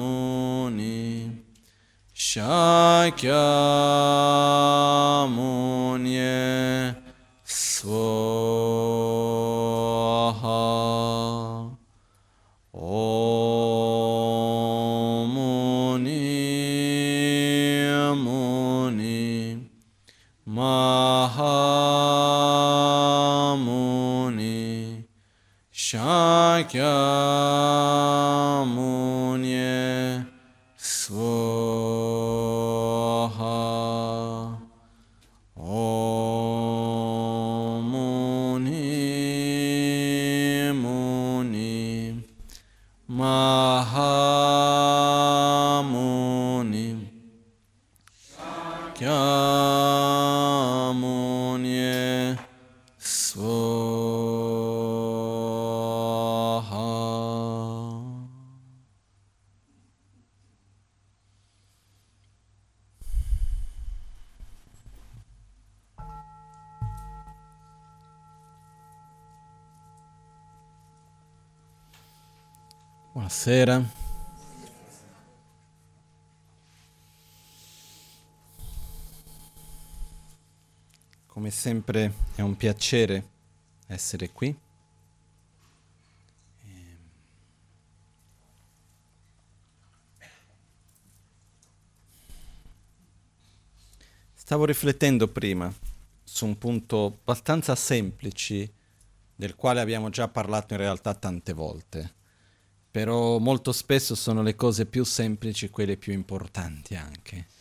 Mahamuni Shakyamunye sempre è un piacere essere qui. Stavo riflettendo prima su un punto abbastanza semplice del quale abbiamo già parlato in realtà tante volte, però molto spesso sono le cose più semplici quelle più importanti anche.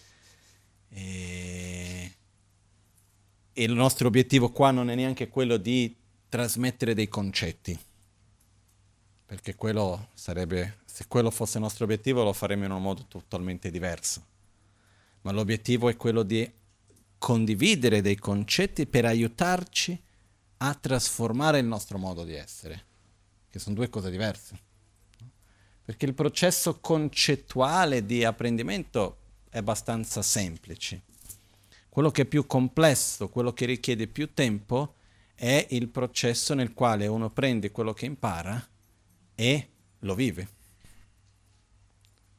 E il nostro obiettivo qua non è neanche quello di trasmettere dei concetti, perché quello sarebbe, se quello fosse il nostro obiettivo lo faremmo in un modo totalmente diverso, ma l'obiettivo è quello di condividere dei concetti per aiutarci a trasformare il nostro modo di essere, che sono due cose diverse. Perché il processo concettuale di apprendimento è abbastanza semplice. Quello che è più complesso, quello che richiede più tempo, è il processo nel quale uno prende quello che impara e lo vive.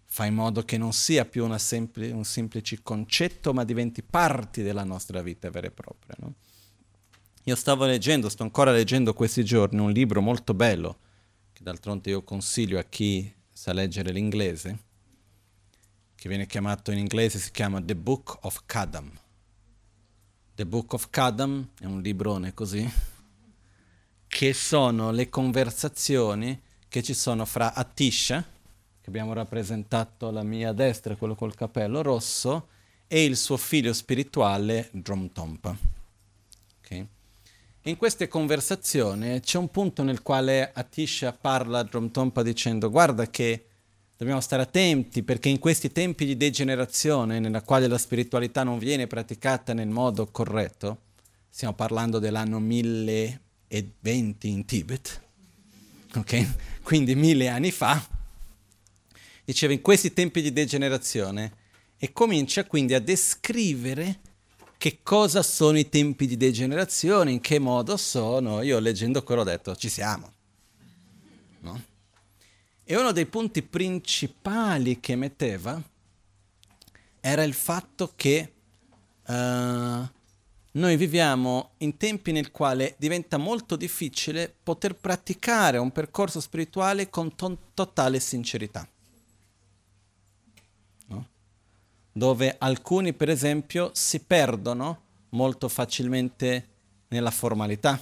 Fa in modo che non sia più sempli- un semplice concetto, ma diventi parte della nostra vita vera e propria. No? Io stavo leggendo, sto ancora leggendo questi giorni, un libro molto bello, che d'altronde io consiglio a chi sa leggere l'inglese, che viene chiamato in inglese, si chiama The Book of Kadam. The Book of Kadam è un librone così, che sono le conversazioni che ci sono fra Atisha, che abbiamo rappresentato alla mia destra, quello col capello rosso, e il suo figlio spirituale Dromtompa. Okay? In queste conversazioni c'è un punto nel quale Atisha parla a Dromtompa dicendo guarda che dobbiamo stare attenti perché in questi tempi di degenerazione nella quale la spiritualità non viene praticata nel modo corretto, stiamo parlando dell'anno 1020 in Tibet, ok? Quindi mille anni fa, diceva in questi tempi di degenerazione e comincia quindi a descrivere che cosa sono i tempi di degenerazione, in che modo sono. Io leggendo quello ho detto ci siamo. No? E uno dei punti principali che metteva era il fatto che uh, noi viviamo in tempi nel quale diventa molto difficile poter praticare un percorso spirituale con to- totale sincerità. No? Dove alcuni, per esempio, si perdono molto facilmente nella formalità,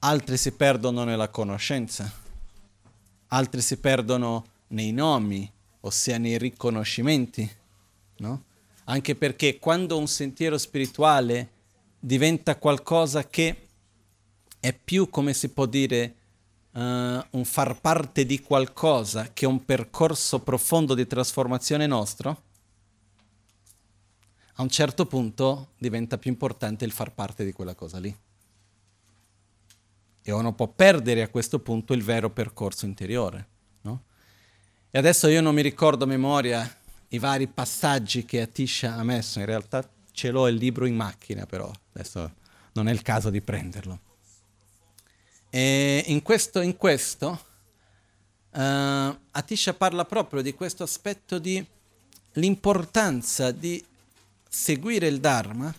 altri si perdono nella conoscenza altri si perdono nei nomi, ossia nei riconoscimenti, no? Anche perché quando un sentiero spirituale diventa qualcosa che è più, come si può dire, uh, un far parte di qualcosa che un percorso profondo di trasformazione nostro, a un certo punto diventa più importante il far parte di quella cosa lì e uno può perdere a questo punto il vero percorso interiore. No? E adesso io non mi ricordo a memoria i vari passaggi che Atisha ha messo, in realtà ce l'ho il libro in macchina però, adesso non è il caso di prenderlo. E in questo, in questo uh, Atisha parla proprio di questo aspetto di l'importanza di seguire il Dharma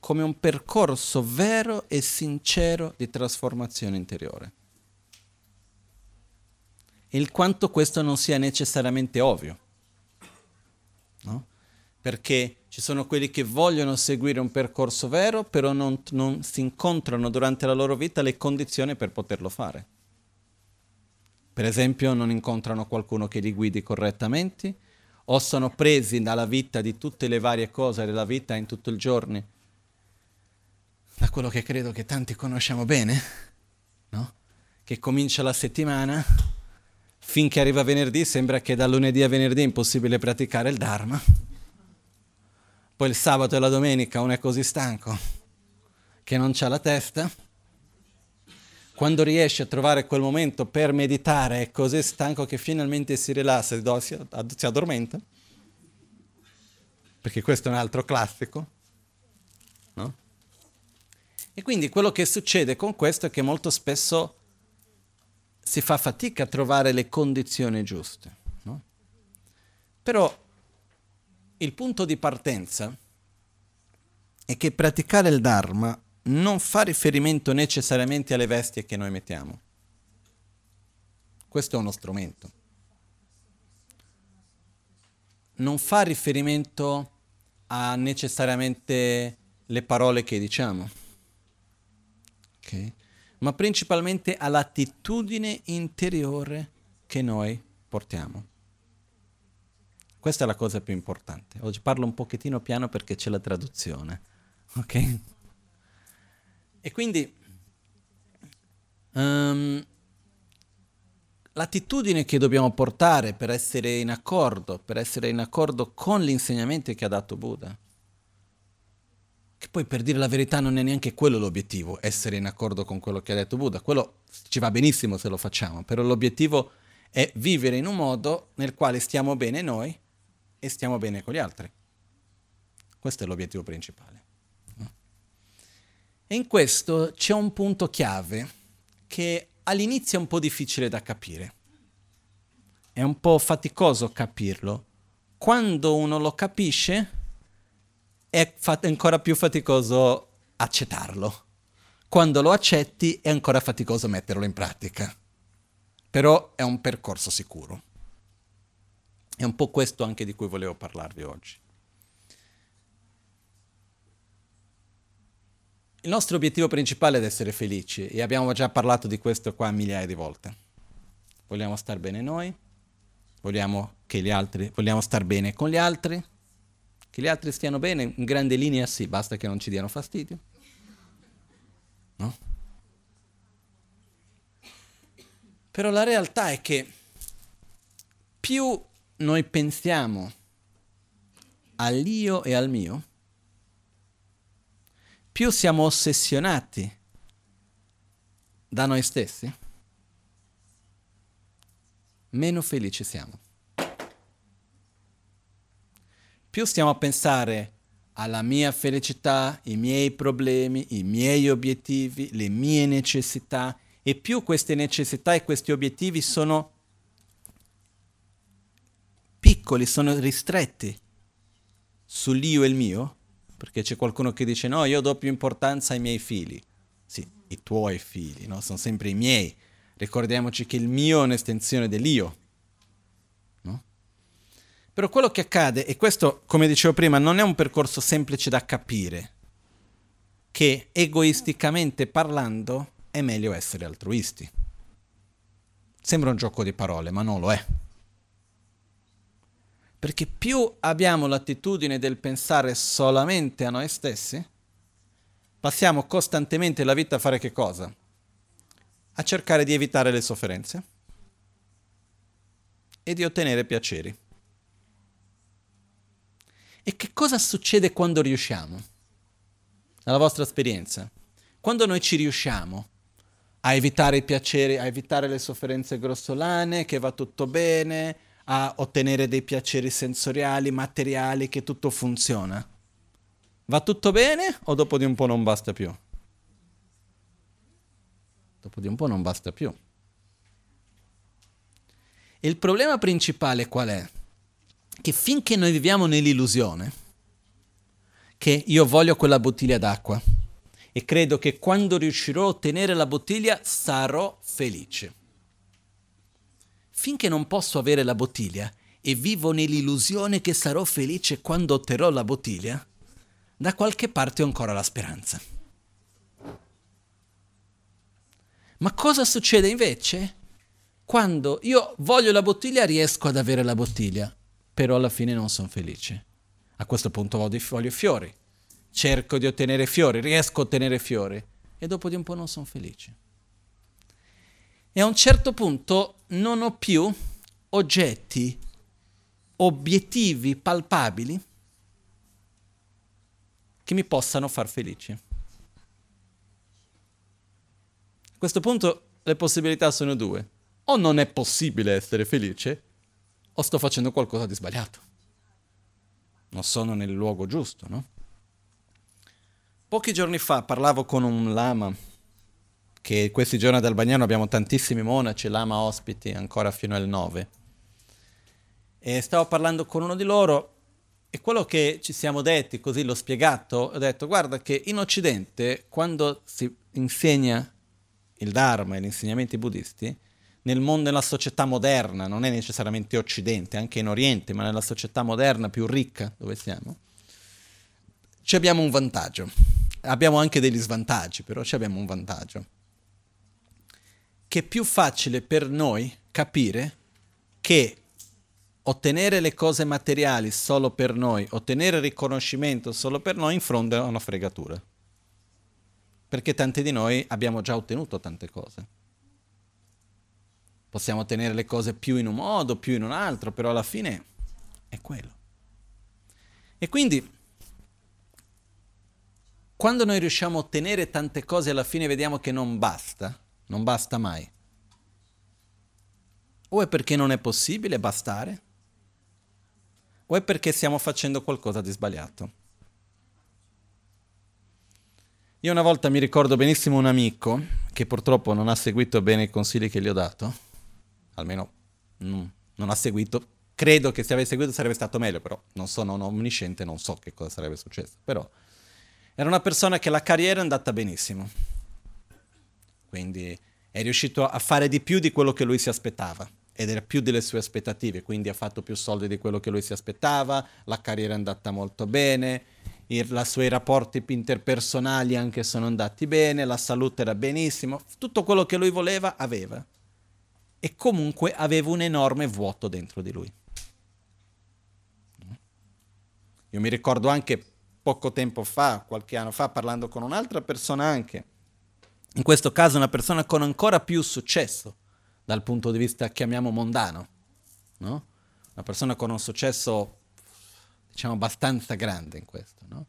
come un percorso vero e sincero di trasformazione interiore. Il quanto questo non sia necessariamente ovvio. No? Perché ci sono quelli che vogliono seguire un percorso vero, però non, non si incontrano durante la loro vita le condizioni per poterlo fare. Per esempio non incontrano qualcuno che li guidi correttamente, o sono presi dalla vita di tutte le varie cose della vita in tutto il giorno da quello che credo che tanti conosciamo bene, no? Che comincia la settimana, finché arriva venerdì sembra che da lunedì a venerdì è impossibile praticare il Dharma. Poi il sabato e la domenica uno è così stanco che non c'ha la testa. Quando riesce a trovare quel momento per meditare è così stanco che finalmente si rilassa e si addormenta. Perché questo è un altro classico. E quindi quello che succede con questo è che molto spesso si fa fatica a trovare le condizioni giuste. No? Però il punto di partenza è che praticare il Dharma non fa riferimento necessariamente alle vesti che noi mettiamo. Questo è uno strumento. Non fa riferimento a necessariamente le parole che diciamo okay? ma principalmente all'attitudine interiore che noi portiamo. Questa è la cosa più importante. Oggi parlo un pochettino piano perché c'è la traduzione. Ok? E quindi um, l'attitudine che dobbiamo portare per essere in accordo, per essere in accordo con l'insegnamento che ha dato Buddha, che poi per dire la verità non è neanche quello l'obiettivo, essere in accordo con quello che ha detto Buddha. Quello ci va benissimo se lo facciamo, però l'obiettivo è vivere in un modo nel quale stiamo bene noi e stiamo bene con gli altri. Questo è l'obiettivo principale. E in questo c'è un punto chiave che all'inizio è un po' difficile da capire. È un po' faticoso capirlo. Quando uno lo capisce, è fat- ancora più faticoso accettarlo. Quando lo accetti è ancora faticoso metterlo in pratica. Però è un percorso sicuro. È un po' questo anche di cui volevo parlarvi oggi. Il nostro obiettivo principale è essere felici e abbiamo già parlato di questo qua migliaia di volte. Vogliamo star bene noi, vogliamo, che gli altri, vogliamo star bene con gli altri, che gli altri stiano bene, in grande linea sì, basta che non ci diano fastidio. No? Però la realtà è che più noi pensiamo all'io e al mio, più siamo ossessionati da noi stessi, meno felici siamo più stiamo a pensare alla mia felicità, i miei problemi, i miei obiettivi, le mie necessità e più queste necessità e questi obiettivi sono piccoli, sono ristretti sull'io e il mio, perché c'è qualcuno che dice no, io do più importanza ai miei figli. Sì, i tuoi figli, no? Sono sempre i miei. Ricordiamoci che il mio è un'estensione dell'io. Però quello che accade, e questo, come dicevo prima, non è un percorso semplice da capire, che egoisticamente parlando è meglio essere altruisti. Sembra un gioco di parole, ma non lo è. Perché più abbiamo l'attitudine del pensare solamente a noi stessi, passiamo costantemente la vita a fare che cosa? A cercare di evitare le sofferenze e di ottenere piaceri. E che cosa succede quando riusciamo? Nella vostra esperienza? Quando noi ci riusciamo a evitare i piaceri, a evitare le sofferenze grossolane, che va tutto bene, a ottenere dei piaceri sensoriali, materiali, che tutto funziona. Va tutto bene o dopo di un po' non basta più? dopo di un po' non basta più. Il problema principale qual è? Che finché noi viviamo nell'illusione che io voglio quella bottiglia d'acqua e credo che quando riuscirò a ottenere la bottiglia sarò felice. Finché non posso avere la bottiglia e vivo nell'illusione che sarò felice quando otterrò la bottiglia, da qualche parte ho ancora la speranza. Ma cosa succede invece? Quando io voglio la bottiglia riesco ad avere la bottiglia, però alla fine non sono felice. A questo punto voglio fiori, cerco di ottenere fiori, riesco a ottenere fiori e dopo di un po' non sono felice. E a un certo punto non ho più oggetti, obiettivi palpabili che mi possano far felice. A questo punto le possibilità sono due o non è possibile essere felice, o sto facendo qualcosa di sbagliato. Non sono nel luogo giusto, no? Pochi giorni fa parlavo con un lama, che questi giorni ad Albagnano abbiamo tantissimi monaci, lama ospiti, ancora fino al 9. E stavo parlando con uno di loro e quello che ci siamo detti, così l'ho spiegato, ho detto guarda che in Occidente quando si insegna il Dharma e gli insegnamenti buddisti, nel mondo, nella società moderna, non è necessariamente Occidente, anche in Oriente, ma nella società moderna più ricca dove siamo, ci abbiamo un vantaggio. Abbiamo anche degli svantaggi, però ci abbiamo un vantaggio. Che è più facile per noi capire che ottenere le cose materiali solo per noi, ottenere riconoscimento solo per noi, in fondo è una fregatura. Perché tanti di noi abbiamo già ottenuto tante cose Possiamo tenere le cose più in un modo, più in un altro, però alla fine è quello. E quindi, quando noi riusciamo a ottenere tante cose, alla fine vediamo che non basta, non basta mai. O è perché non è possibile bastare, o è perché stiamo facendo qualcosa di sbagliato. Io una volta mi ricordo benissimo un amico che purtroppo non ha seguito bene i consigli che gli ho dato almeno mm, non ha seguito. Credo che se avesse seguito sarebbe stato meglio, però non sono un omnisciente, non so che cosa sarebbe successo. Però era una persona che la carriera è andata benissimo. Quindi è riuscito a fare di più di quello che lui si aspettava ed era più delle sue aspettative, quindi ha fatto più soldi di quello che lui si aspettava, la carriera è andata molto bene, i suoi rapporti interpersonali anche sono andati bene, la salute era benissimo, tutto quello che lui voleva aveva e comunque aveva un enorme vuoto dentro di lui. Io mi ricordo anche poco tempo fa, qualche anno fa, parlando con un'altra persona anche, in questo caso una persona con ancora più successo dal punto di vista, chiamiamo, mondano, no? una persona con un successo, diciamo, abbastanza grande in questo. No?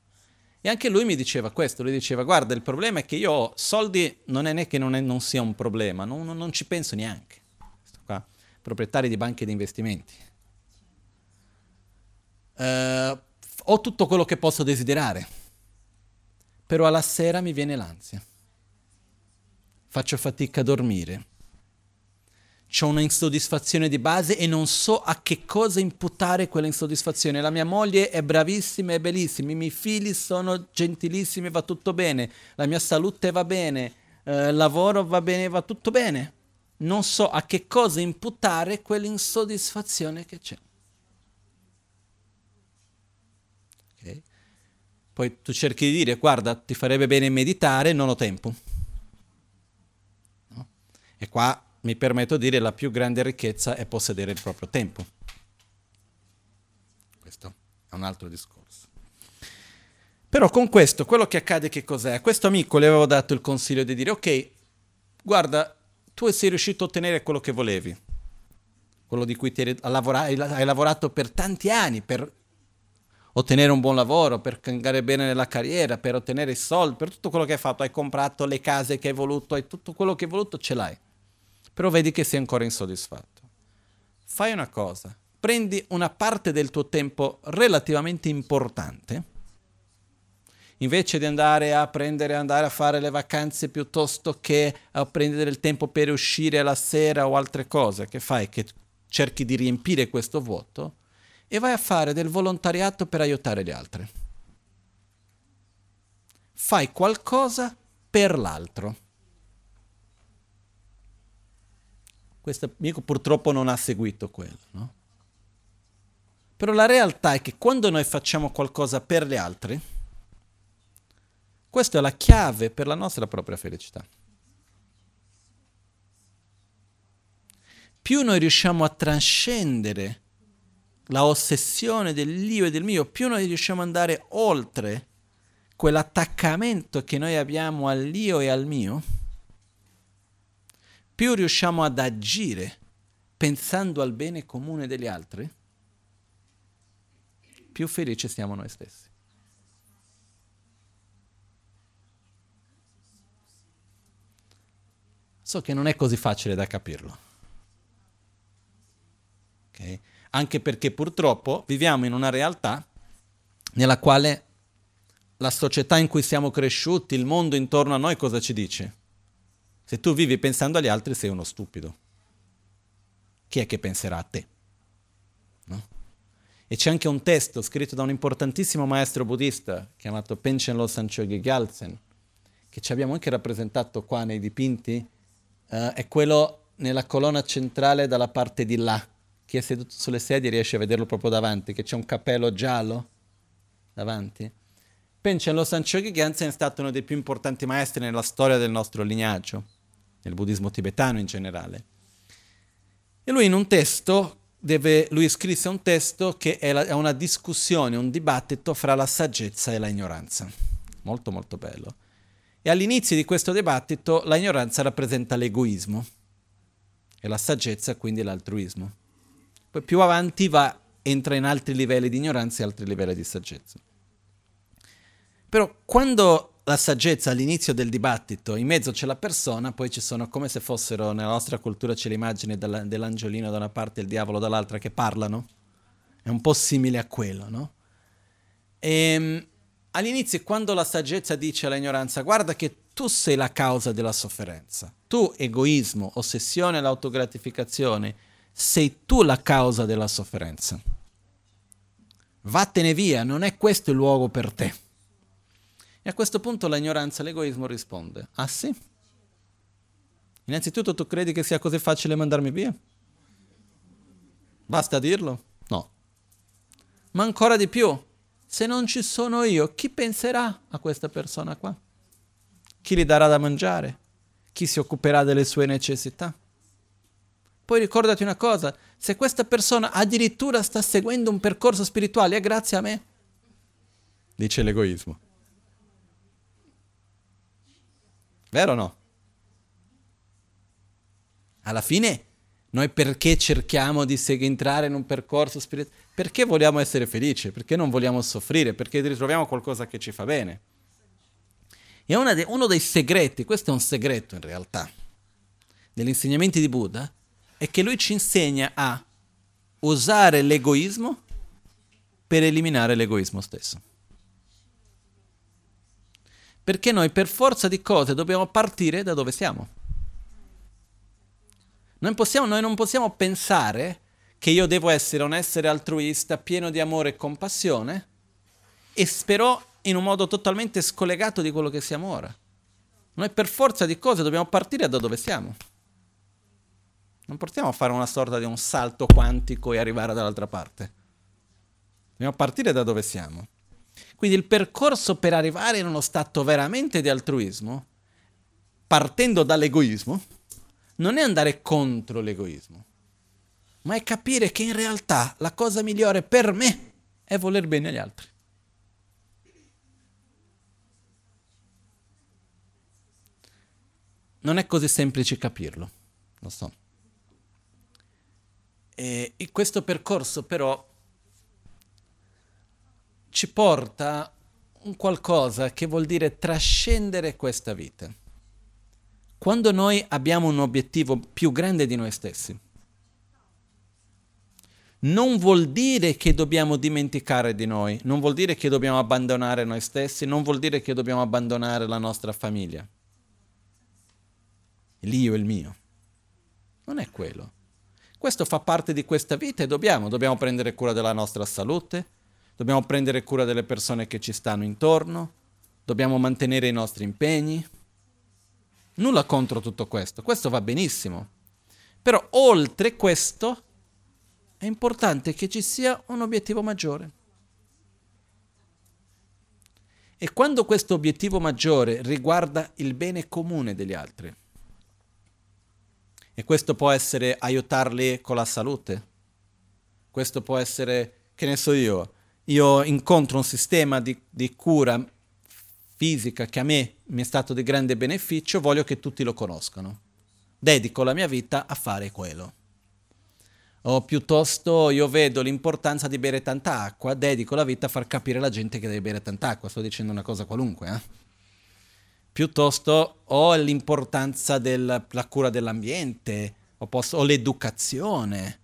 E anche lui mi diceva questo, lui diceva, guarda, il problema è che io ho soldi, non è né che non, è, non sia un problema, non, non ci penso neanche proprietari di banche di investimenti. Uh, ho tutto quello che posso desiderare, però alla sera mi viene l'ansia. Faccio fatica a dormire. Ho una insoddisfazione di base e non so a che cosa imputare quella insoddisfazione. La mia moglie è bravissima e bellissima, i miei figli sono gentilissimi, va tutto bene, la mia salute va bene, eh, il lavoro va bene, va tutto bene non so a che cosa imputare quell'insoddisfazione che c'è. Okay. Poi tu cerchi di dire, guarda, ti farebbe bene meditare, non ho tempo. No? E qua mi permetto di dire la più grande ricchezza è possedere il proprio tempo. Questo è un altro discorso. Però con questo, quello che accade che cos'è? A questo amico le avevo dato il consiglio di dire, ok, guarda, tu sei riuscito a ottenere quello che volevi, quello di cui eri, hai lavorato per tanti anni, per ottenere un buon lavoro, per andare bene nella carriera, per ottenere i soldi, per tutto quello che hai fatto, hai comprato le case che hai voluto, hai tutto quello che hai voluto, ce l'hai. Però vedi che sei ancora insoddisfatto. Fai una cosa, prendi una parte del tuo tempo relativamente importante invece di andare a prendere, andare a fare le vacanze piuttosto che a prendere il tempo per uscire la sera o altre cose, che fai? Che cerchi di riempire questo vuoto e vai a fare del volontariato per aiutare gli altri. Fai qualcosa per l'altro. Questo amico purtroppo non ha seguito quello, no? Però la realtà è che quando noi facciamo qualcosa per gli altri, questa è la chiave per la nostra propria felicità. Più noi riusciamo a trascendere la ossessione dell'io e del mio, più noi riusciamo ad andare oltre quell'attaccamento che noi abbiamo all'io e al mio, più riusciamo ad agire pensando al bene comune degli altri, più felici siamo noi stessi. So che non è così facile da capirlo. Okay? Anche perché purtroppo viviamo in una realtà nella quale la società in cui siamo cresciuti, il mondo intorno a noi cosa ci dice? Se tu vivi pensando agli altri sei uno stupido. Chi è che penserà a te? No? E c'è anche un testo scritto da un importantissimo maestro buddista chiamato Penchen Losang Gyaltsen, che ci abbiamo anche rappresentato qua nei dipinti, uh, è quello nella colonna centrale dalla parte di là. Chi è seduto sulle sedie riesce a vederlo proprio davanti, che c'è un cappello giallo davanti. Penchen Losang Chogi Gyaltsen è stato uno dei più importanti maestri nella storia del nostro lignaggio nel buddismo tibetano in generale. E lui in un testo, deve, lui scrisse un testo che è, la, è una discussione, un dibattito fra la saggezza e la ignoranza. Molto molto bello. E all'inizio di questo dibattito la ignoranza rappresenta l'egoismo e la saggezza quindi l'altruismo. Poi più avanti va, entra in altri livelli di ignoranza e altri livelli di saggezza. Però quando la saggezza all'inizio del dibattito, in mezzo c'è la persona, poi ci sono come se fossero, nella nostra cultura c'è l'immagine dell'angiolino da una parte e il diavolo dall'altra che parlano. È un po' simile a quello, no? E, ehm, all'inizio, quando la saggezza dice all'ignoranza, guarda che tu sei la causa della sofferenza, tu egoismo, ossessione all'autogratificazione, sei tu la causa della sofferenza. Vattene via, non è questo il luogo per te. E a questo punto l'ignoranza, l'egoismo risponde, ah sì? Innanzitutto tu credi che sia così facile mandarmi via? Basta dirlo? No. Ma ancora di più, se non ci sono io, chi penserà a questa persona qua? Chi gli darà da mangiare? Chi si occuperà delle sue necessità? Poi ricordati una cosa, se questa persona addirittura sta seguendo un percorso spirituale, è grazie a me, dice l'egoismo. Vero o no? Alla fine, noi perché cerchiamo di entrare in un percorso spirituale? Perché vogliamo essere felici? Perché non vogliamo soffrire? Perché ritroviamo qualcosa che ci fa bene? E de- uno dei segreti, questo è un segreto in realtà, degli insegnamenti di Buddha, è che lui ci insegna a usare l'egoismo per eliminare l'egoismo stesso. Perché noi per forza di cose dobbiamo partire da dove siamo. Noi, possiamo, noi non possiamo pensare che io devo essere un essere altruista, pieno di amore e compassione, e però in un modo totalmente scollegato di quello che siamo ora. Noi per forza di cose dobbiamo partire da dove siamo. Non possiamo fare una sorta di un salto quantico e arrivare dall'altra parte. Dobbiamo partire da dove siamo. Quindi il percorso per arrivare in uno stato veramente di altruismo, partendo dall'egoismo, non è andare contro l'egoismo, ma è capire che in realtà la cosa migliore per me è voler bene agli altri. Non è così semplice capirlo, lo so. E questo percorso però ci porta un qualcosa che vuol dire trascendere questa vita. Quando noi abbiamo un obiettivo più grande di noi stessi, non vuol dire che dobbiamo dimenticare di noi, non vuol dire che dobbiamo abbandonare noi stessi, non vuol dire che dobbiamo abbandonare la nostra famiglia. L'io e il mio. Non è quello. Questo fa parte di questa vita e dobbiamo, dobbiamo prendere cura della nostra salute, dobbiamo prendere cura delle persone che ci stanno intorno, dobbiamo mantenere i nostri impegni. Nulla contro tutto questo, questo va benissimo. Però oltre questo è importante che ci sia un obiettivo maggiore. E quando questo obiettivo maggiore riguarda il bene comune degli altri, e questo può essere aiutarli con la salute, questo può essere, che ne so io, io incontro un sistema di, di cura fisica che a me mi è stato di grande beneficio, voglio che tutti lo conoscano. Dedico la mia vita a fare quello o piuttosto io vedo l'importanza di bere tanta acqua, dedico la vita a far capire alla gente che deve bere tanta acqua, sto dicendo una cosa qualunque, eh? piuttosto ho l'importanza della cura dell'ambiente, o, posso, o l'educazione.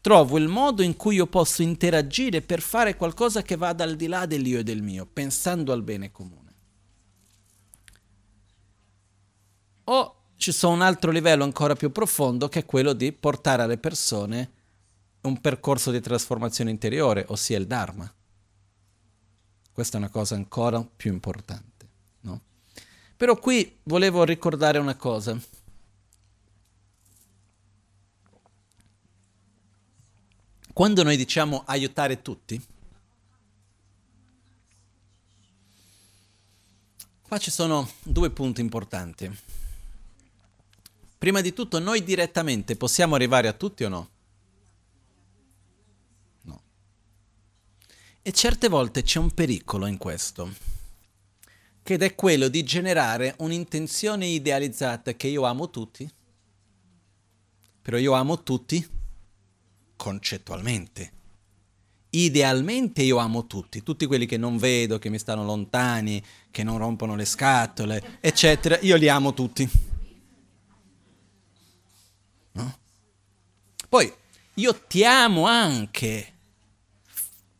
Trovo il modo in cui io posso interagire per fare qualcosa che vada al di là dell'io e del mio, pensando al bene comune. O ci sono un altro livello ancora più profondo che è quello di portare alle persone un percorso di trasformazione interiore, ossia il Dharma. Questa è una cosa ancora più importante. No? Però qui volevo ricordare una cosa. Quando noi diciamo aiutare tutti, qua ci sono due punti importanti. Prima di tutto, noi direttamente possiamo arrivare a tutti o no? No. E certe volte c'è un pericolo in questo, che è quello di generare un'intenzione idealizzata che io amo tutti, però io amo tutti concettualmente. Idealmente io amo tutti, tutti quelli che non vedo, che mi stanno lontani, che non rompono le scatole, eccetera, io li amo tutti. Poi io ti amo anche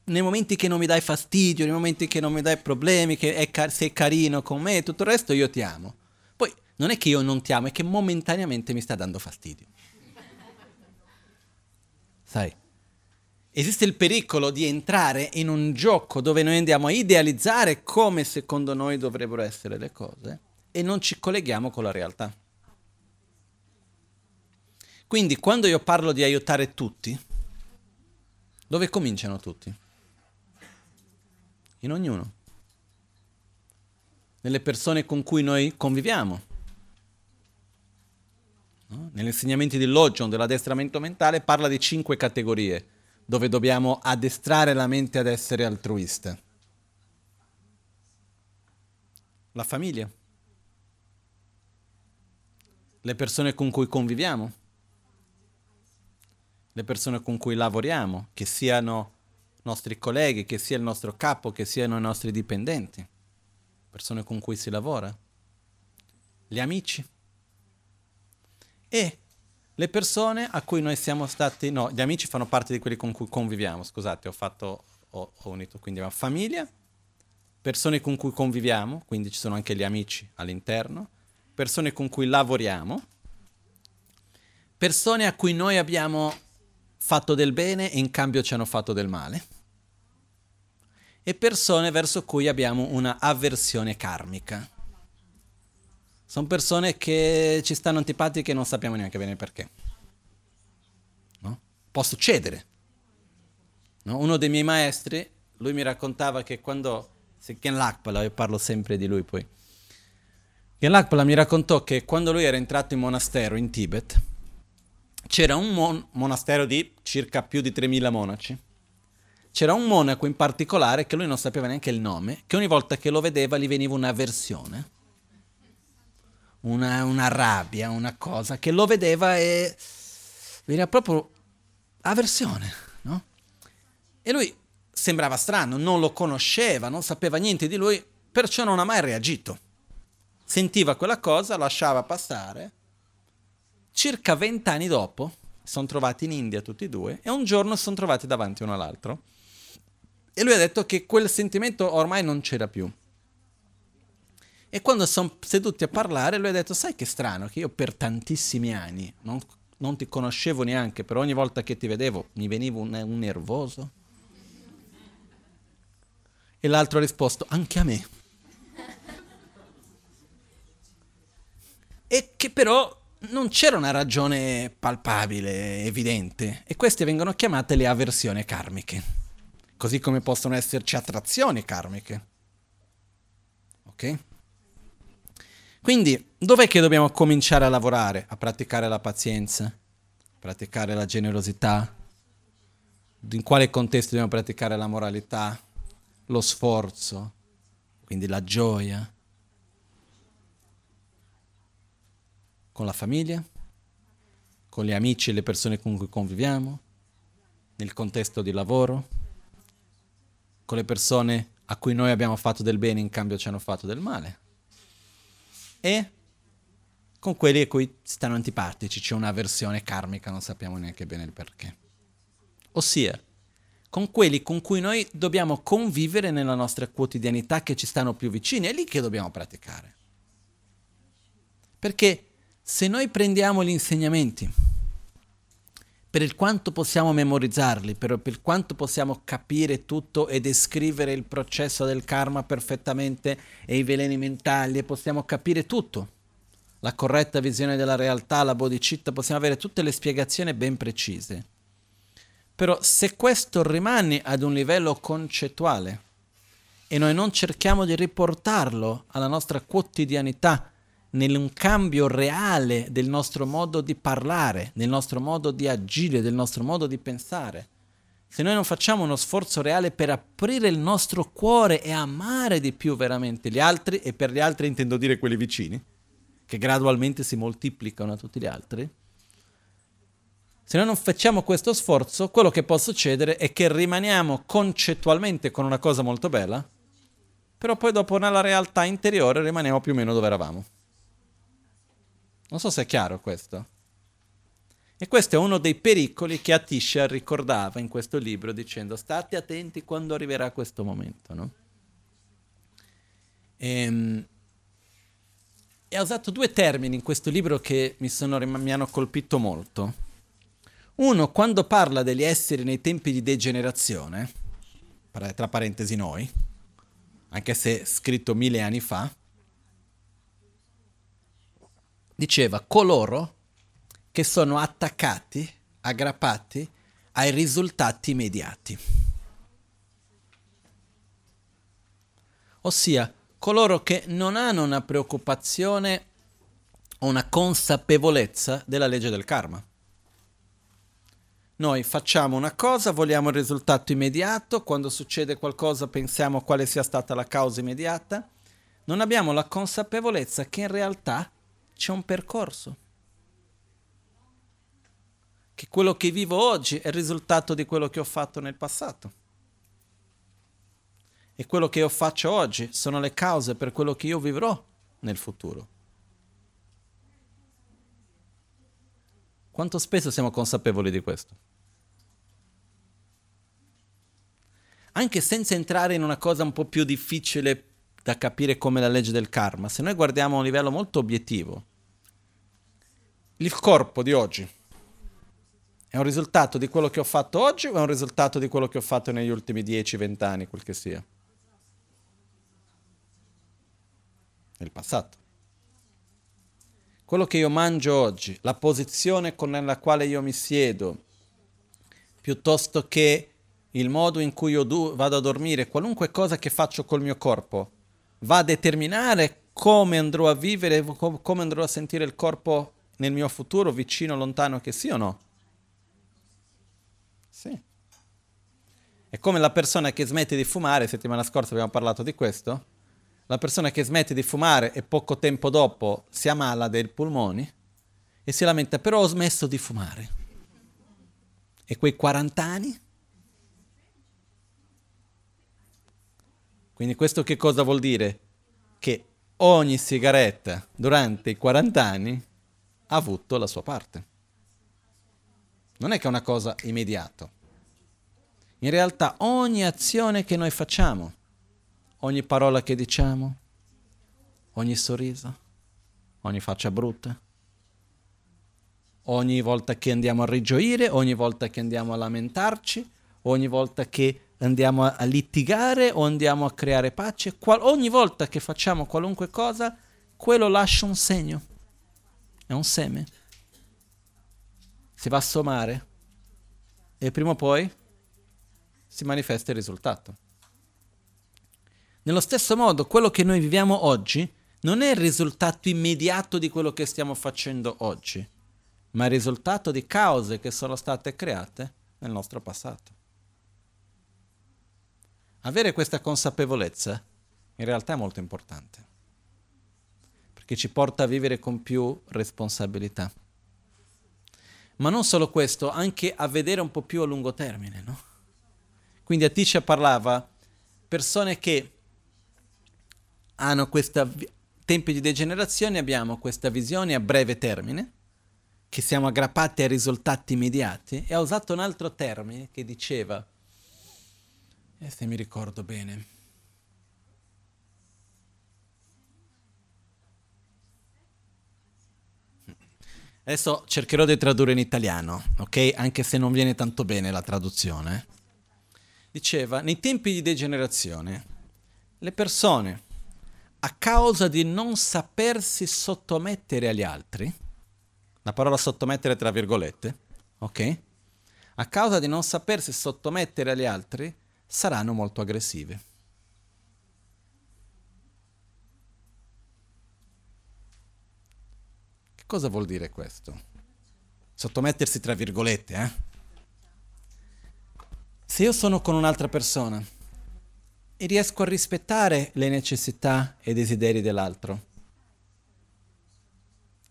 nei momenti che non mi dai fastidio, nei momenti che non mi dai problemi, che car- sei carino con me, tutto il resto io ti amo. Poi non è che io non ti amo, è che momentaneamente mi sta dando fastidio. Sai? Esiste il pericolo di entrare in un gioco dove noi andiamo a idealizzare come secondo noi dovrebbero essere le cose e non ci colleghiamo con la realtà. Quindi quando io parlo di aiutare tutti, dove cominciano tutti? In ognuno. Nelle persone con cui noi conviviamo. No? Negli insegnamenti di Logion, dell'addestramento mentale, parla di cinque categorie dove dobbiamo addestrare la mente ad essere altruista. La famiglia, le persone con cui conviviamo, le persone con cui lavoriamo, che siano nostri colleghi, che sia il nostro capo, che siano i nostri dipendenti, persone con cui si lavora, gli amici e le persone a cui noi siamo stati, no, gli amici fanno parte di quelli con cui conviviamo, scusate, ho fatto, ho, ho unito, quindi abbiamo famiglia, persone con cui conviviamo, quindi ci sono anche gli amici all'interno, persone con cui lavoriamo, persone a cui noi abbiamo fatto del bene e in cambio ci hanno fatto del male. E persone verso cui abbiamo una avversione karmica. Sono persone che ci stanno antipatiche e non sappiamo neanche bene perché. No? Può succedere. No? Uno dei miei maestri, lui mi raccontava che quando... Ken Lakpala, io parlo sempre di lui poi. Ken Lakpala mi raccontò che quando lui era entrato in monastero in Tibet, c'era un mon- monastero di circa più di 3.000 monaci. C'era un monaco in particolare che lui non sapeva neanche il nome, che ogni volta che lo vedeva gli veniva un'avversione, una, una rabbia, una cosa, che lo vedeva e veniva proprio avversione, no? E lui sembrava strano, non lo conosceva, non sapeva niente di lui, perciò non ha mai reagito. Sentiva quella cosa, lasciava passare circa vent'anni dopo sono trovati in India tutti e due e un giorno sono trovati davanti uno all'altro. E lui ha detto che quel sentimento ormai non c'era più. E quando sono seduti a parlare, lui ha detto: Sai che strano che io per tantissimi anni non, non ti conoscevo neanche, però ogni volta che ti vedevo mi veniva un, un nervoso. E l'altro ha risposto: Anche a me. E che però non c'era una ragione palpabile, evidente, e queste vengono chiamate le avversioni karmiche, così come possono esserci attrazioni karmiche. Ok? Quindi, dov'è che dobbiamo cominciare a lavorare? A praticare la pazienza, a praticare la generosità? In quale contesto dobbiamo praticare la moralità, lo sforzo, quindi la gioia? Con la famiglia, con gli amici e le persone con cui conviviamo, nel contesto di lavoro, con le persone a cui noi abbiamo fatto del bene in cambio ci hanno fatto del male e con quelli a cui stanno antipatici, c'è un'avversione karmica, non sappiamo neanche bene il perché. Ossia, con quelli con cui noi dobbiamo convivere nella nostra quotidianità che ci stanno più vicini, è lì che dobbiamo praticare. Perché se noi prendiamo gli insegnamenti, per il quanto possiamo memorizzarli, per, per quanto possiamo capire tutto e descrivere il processo del karma perfettamente e i veleni mentali, e possiamo capire tutto, la corretta visione della realtà, la bodhicitta, possiamo avere tutte le spiegazioni ben precise. Però se questo rimane ad un livello concettuale e noi non cerchiamo di riportarlo alla nostra quotidianità, un cambio reale del nostro modo di parlare, del nostro modo di agire, del nostro modo di pensare. Se noi non facciamo uno sforzo reale per aprire il nostro cuore e amare di più veramente gli altri, e per gli altri intendo dire quelli vicini, che gradualmente si moltiplicano a tutti gli altri, se noi non facciamo questo sforzo, quello che può succedere è che rimaniamo concettualmente con una cosa molto bella, però poi dopo nella realtà interiore rimaniamo più o meno dove eravamo. Non so se è chiaro questo. E questo è uno dei pericoli che Atisha ricordava in questo libro dicendo state attenti quando arriverà questo momento. No? E, ehm, e, ha usato due termini in questo libro che mi, sono, mi hanno colpito molto. Uno, quando parla degli esseri nei tempi di degenerazione, tra parentesi noi, anche se scritto mille anni fa, diceva coloro che sono attaccati, aggrappati ai risultati immediati. Ossia, coloro che non hanno una preoccupazione o una consapevolezza della legge del karma. Noi facciamo una cosa, vogliamo il risultato immediato, quando succede qualcosa pensiamo quale sia stata la causa immediata, non abbiamo la consapevolezza che in realtà c'è un percorso. Che quello che vivo oggi è il risultato di quello che ho fatto nel passato. E quello che io faccio oggi sono le cause per quello che io vivrò nel futuro. Quanto spesso siamo consapevoli di questo? Anche senza entrare in una cosa un po' più difficile da capire come la legge del karma. Se noi guardiamo a un livello molto obiettivo, il corpo di oggi è un risultato di quello che ho fatto oggi o è un risultato di quello che ho fatto negli ultimi 10-20 anni, quel che sia? Nel passato. Quello che io mangio oggi, la posizione con la quale io mi siedo, piuttosto che il modo in cui io du- vado a dormire, qualunque cosa che faccio col mio corpo, va a determinare come andrò a vivere, come andrò a sentire il corpo nel mio futuro, vicino lontano che sia o no? Sì. È come la persona che smette di fumare, settimana scorsa abbiamo parlato di questo, la persona che smette di fumare e poco tempo dopo si ammala dei polmoni e si lamenta, però ho smesso di fumare. E quei 40 anni? Quindi questo che cosa vuol dire? Che ogni sigaretta durante i 40 anni ha avuto la sua parte. Non è che è una cosa immediata. In realtà ogni azione che noi facciamo, ogni parola che diciamo, ogni sorriso, ogni faccia brutta, ogni volta che andiamo a rigioire, ogni volta che andiamo a lamentarci, ogni volta che andiamo a, litigare o andiamo a creare pace, qual- ogni volta che facciamo qualunque cosa, quello lascia un segno, è un seme, si va a sommare e prima o poi si manifesta il risultato. Nello stesso modo, quello che noi viviamo oggi non è il risultato immediato di quello che stiamo facendo oggi, ma il risultato di cause che sono state create nel nostro passato. Avere questa consapevolezza in realtà è molto importante, perché ci porta a vivere con più responsabilità. Ma non solo questo, anche a vedere un po' più a lungo termine, no? Quindi Atisha parlava persone che hanno questa tempi di degenerazione abbiamo questa visione a breve termine, che siamo aggrappati ai risultati immediati, e ha usato un altro termine che diceva, e se mi ricordo bene, Adesso cercherò di tradurre in italiano, ok? Anche se non viene tanto bene la traduzione. Diceva, nei tempi di degenerazione, le persone a causa di non sapersi sottomettere agli altri, la parola sottomettere tra virgolette, ok? A causa di non sapersi sottomettere agli altri, saranno molto aggressive. Cosa vuol dire questo? Sottomettersi tra virgolette, eh? Se io sono con un'altra persona e riesco a rispettare le necessità e i desideri dell'altro.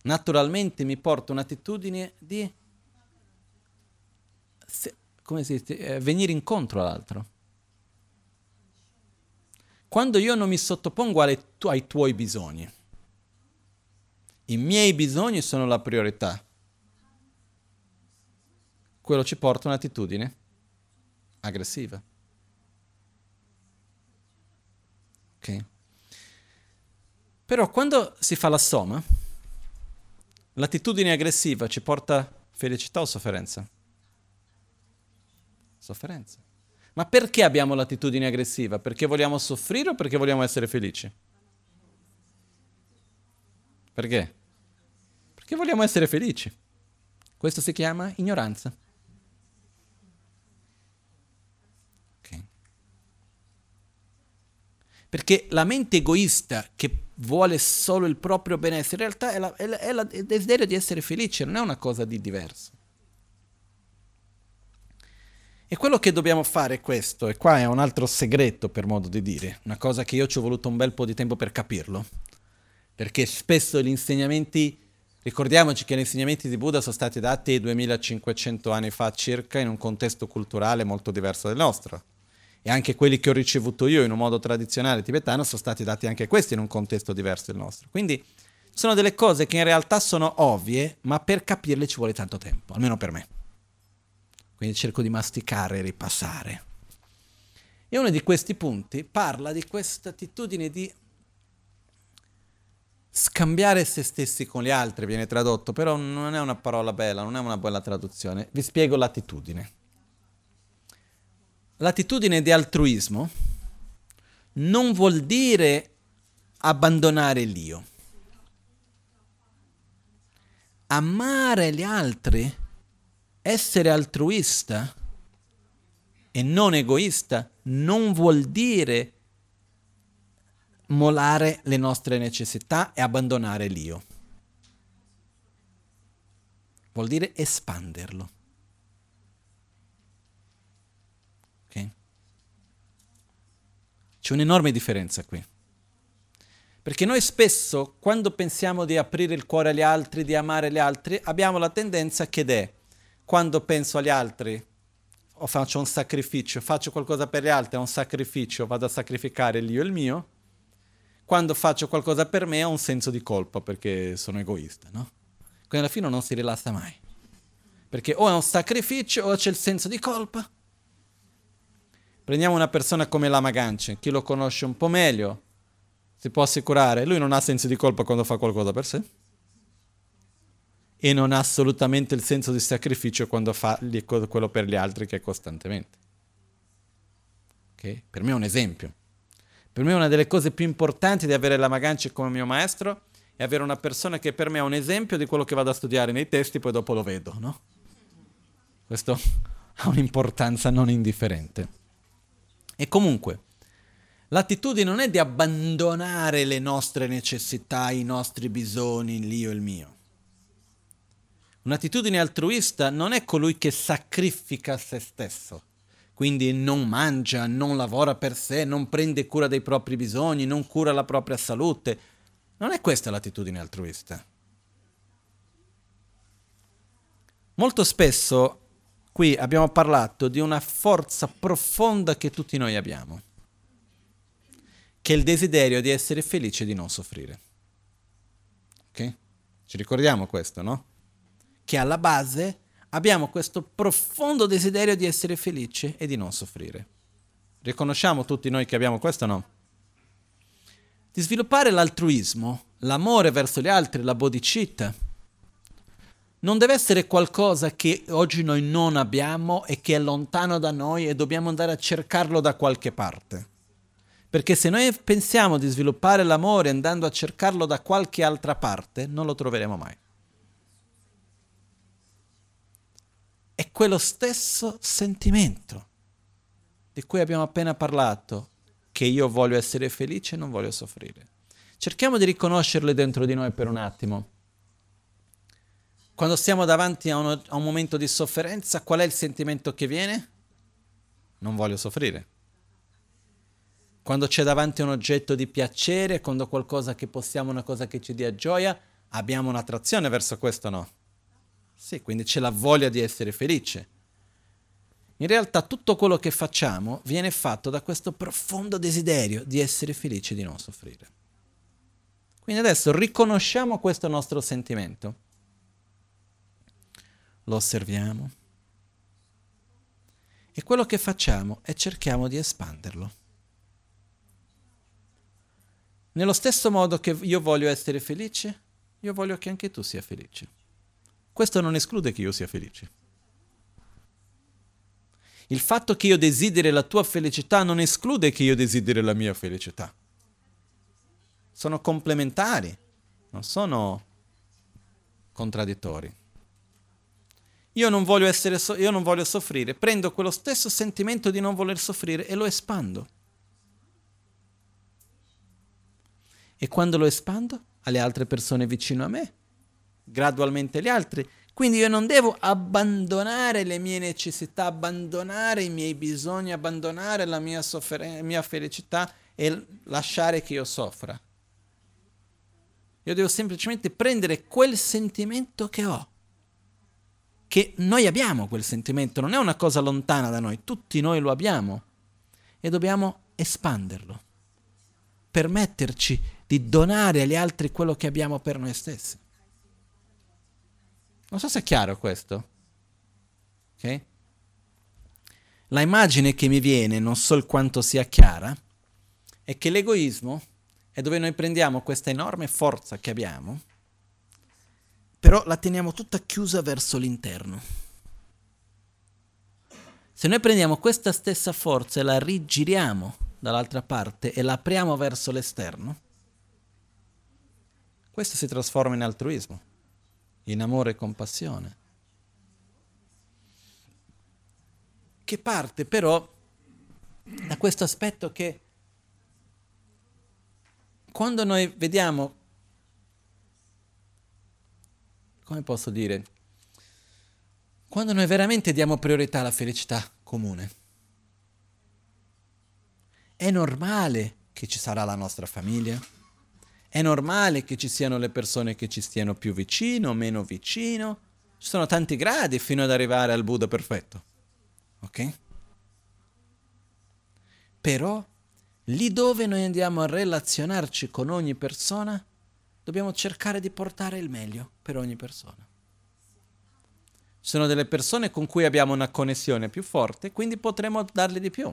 Naturalmente mi porto un'attitudine di se, come si dice, eh, venire incontro all'altro. Quando io non mi sottopongo alle, ai tuoi bisogni, i miei bisogni sono la priorità. Quello ci porta un'attitudine aggressiva. Ok? Però quando si fa la somma, l'attitudine aggressiva ci porta felicità o sofferenza? Sofferenza. Ma perché abbiamo l'attitudine aggressiva? Perché vogliamo soffrire o perché vogliamo essere felici? Perché? Perché vogliamo essere felici. Questo si chiama ignoranza. Perché la mente egoista che vuole solo il proprio benessere, in realtà è, la, è, la, è, la, è il desiderio di essere felice, non è una cosa di diverso. E quello che dobbiamo fare è questo, e qua è un altro segreto per modo di dire, una cosa che io ci ho voluto un bel po' di tempo per capirlo, perché spesso gli insegnamenti, ricordiamoci che gli insegnamenti di Buddha sono stati dati 2500 anni fa circa in un contesto culturale molto diverso dal nostro e anche quelli che ho ricevuto io in un modo tradizionale tibetano sono stati dati anche questi in un contesto diverso dal nostro. Quindi sono delle cose che in realtà sono ovvie, ma per capirle ci vuole tanto tempo, almeno per me. Quindi cerco di masticare e ripassare. E uno di questi punti parla di questa attitudine di scambiare se stessi con gli altri, viene tradotto, però non è una parola bella, non è una bella traduzione. Vi spiego l'attitudine l'attitudine di altruismo non vuol dire abbandonare l'io. Amare gli altri, essere altruista e non egoista, non vuol dire molare le nostre necessità e abbandonare l'io. Vuol dire espanderlo. C'è un'enorme differenza qui. Perché noi spesso, quando pensiamo di aprire il cuore agli altri, di amare gli altri, abbiamo la tendenza che è, quando penso agli altri, o faccio un sacrificio, faccio qualcosa per gli altri, è un sacrificio, vado a sacrificare l'io e il mio, quando faccio qualcosa per me ho un senso di colpa perché sono egoista, no? Quindi alla fine non si rilassa mai. Perché o è un sacrificio o c'è il senso di colpa. Prendiamo una persona come Lama Ganchen, chi lo conosce un po' meglio si può assicurare, lui non ha senso di colpa quando fa qualcosa per sé e non ha assolutamente il senso di sacrificio quando fa quello per gli altri che è costantemente. Okay? Per me è un esempio. Per me una delle cose più importanti di avere la Maganci come mio maestro è avere una persona che per me è un esempio di quello che vado a studiare nei testi, poi dopo lo vedo, no? Questo ha un'importanza non indifferente. E comunque, l'attitudine non è di abbandonare le nostre necessità, i nostri bisogni, l'io e il mio. Un'attitudine altruista non è colui che sacrifica se stesso, quindi non mangia, non lavora per sé, non prende cura dei propri bisogni, non cura la propria salute. Non è questa l'attitudine altruista. Molto spesso qui abbiamo parlato di una forza profonda che tutti noi abbiamo, che è il desiderio di essere felici e di non soffrire. Ok? Ci ricordiamo questo, no? che alla base abbiamo questo profondo desiderio di essere felici e di non soffrire. Riconosciamo tutti noi che abbiamo questo no? Di sviluppare l'altruismo, l'amore verso gli altri, la bodhicitta, non deve essere qualcosa che oggi noi non abbiamo e che è lontano da noi e dobbiamo andare a cercarlo da qualche parte. Perché se noi pensiamo di sviluppare l'amore andando a cercarlo da qualche altra parte, non lo troveremo mai. È quello stesso sentimento di cui abbiamo appena parlato, che io voglio essere felice e non voglio soffrire. Cerchiamo di riconoscerle dentro di noi per un attimo. Quando siamo davanti a, uno, a un momento di sofferenza, qual è il sentimento che viene? Non voglio soffrire. Quando c'è davanti un oggetto di piacere, quando qualcosa che possiamo, una cosa che ci dia gioia, abbiamo un'attrazione verso questo no? Sì, quindi c'è la voglia di essere felice. In realtà tutto quello che facciamo viene fatto da questo profondo desiderio di essere felice e di non soffrire. Quindi adesso riconosciamo questo nostro sentimento, lo osserviamo e quello che facciamo è cerchiamo di espanderlo. Nello stesso modo che io voglio essere felice, io voglio che anche tu sia felice. Questo non esclude che io sia felice. Il fatto che io desideri la tua felicità non esclude che io desideri la mia felicità. Sono complementari, non sono contraddittori. Io non, voglio essere so- io non voglio soffrire, prendo quello stesso sentimento di non voler soffrire e lo espando. E quando lo espando alle altre persone vicino a me, gradualmente gli altri. Quindi io non devo abbandonare le mie necessità, abbandonare i miei bisogni, abbandonare la mia, sofferen- mia felicità e lasciare che io soffra. Io devo semplicemente prendere quel sentimento che ho. Che noi abbiamo quel sentimento, non è una cosa lontana da noi, tutti noi lo abbiamo e dobbiamo espanderlo, permetterci di donare agli altri quello che abbiamo per noi stessi. Non so se è chiaro questo. Ok? La immagine che mi viene, non so quanto sia chiara, è che l'egoismo è dove noi prendiamo questa enorme forza che abbiamo, però la teniamo tutta chiusa verso l'interno. Se noi prendiamo questa stessa forza e la rigiriamo dall'altra parte e la apriamo verso l'esterno, questo si trasforma in altruismo in amore e compassione. Che parte però da questo aspetto che quando noi vediamo, come posso dire, quando noi veramente diamo priorità alla felicità comune, è normale che ci sarà la nostra famiglia, è normale che ci siano le persone che ci stiano più vicino, meno vicino. Ci sono tanti gradi fino ad arrivare al Buddha perfetto. Ok? Però lì dove noi andiamo a relazionarci con ogni persona, dobbiamo cercare di portare il meglio per ogni persona. Ci sono delle persone con cui abbiamo una connessione più forte, quindi potremo darle di più.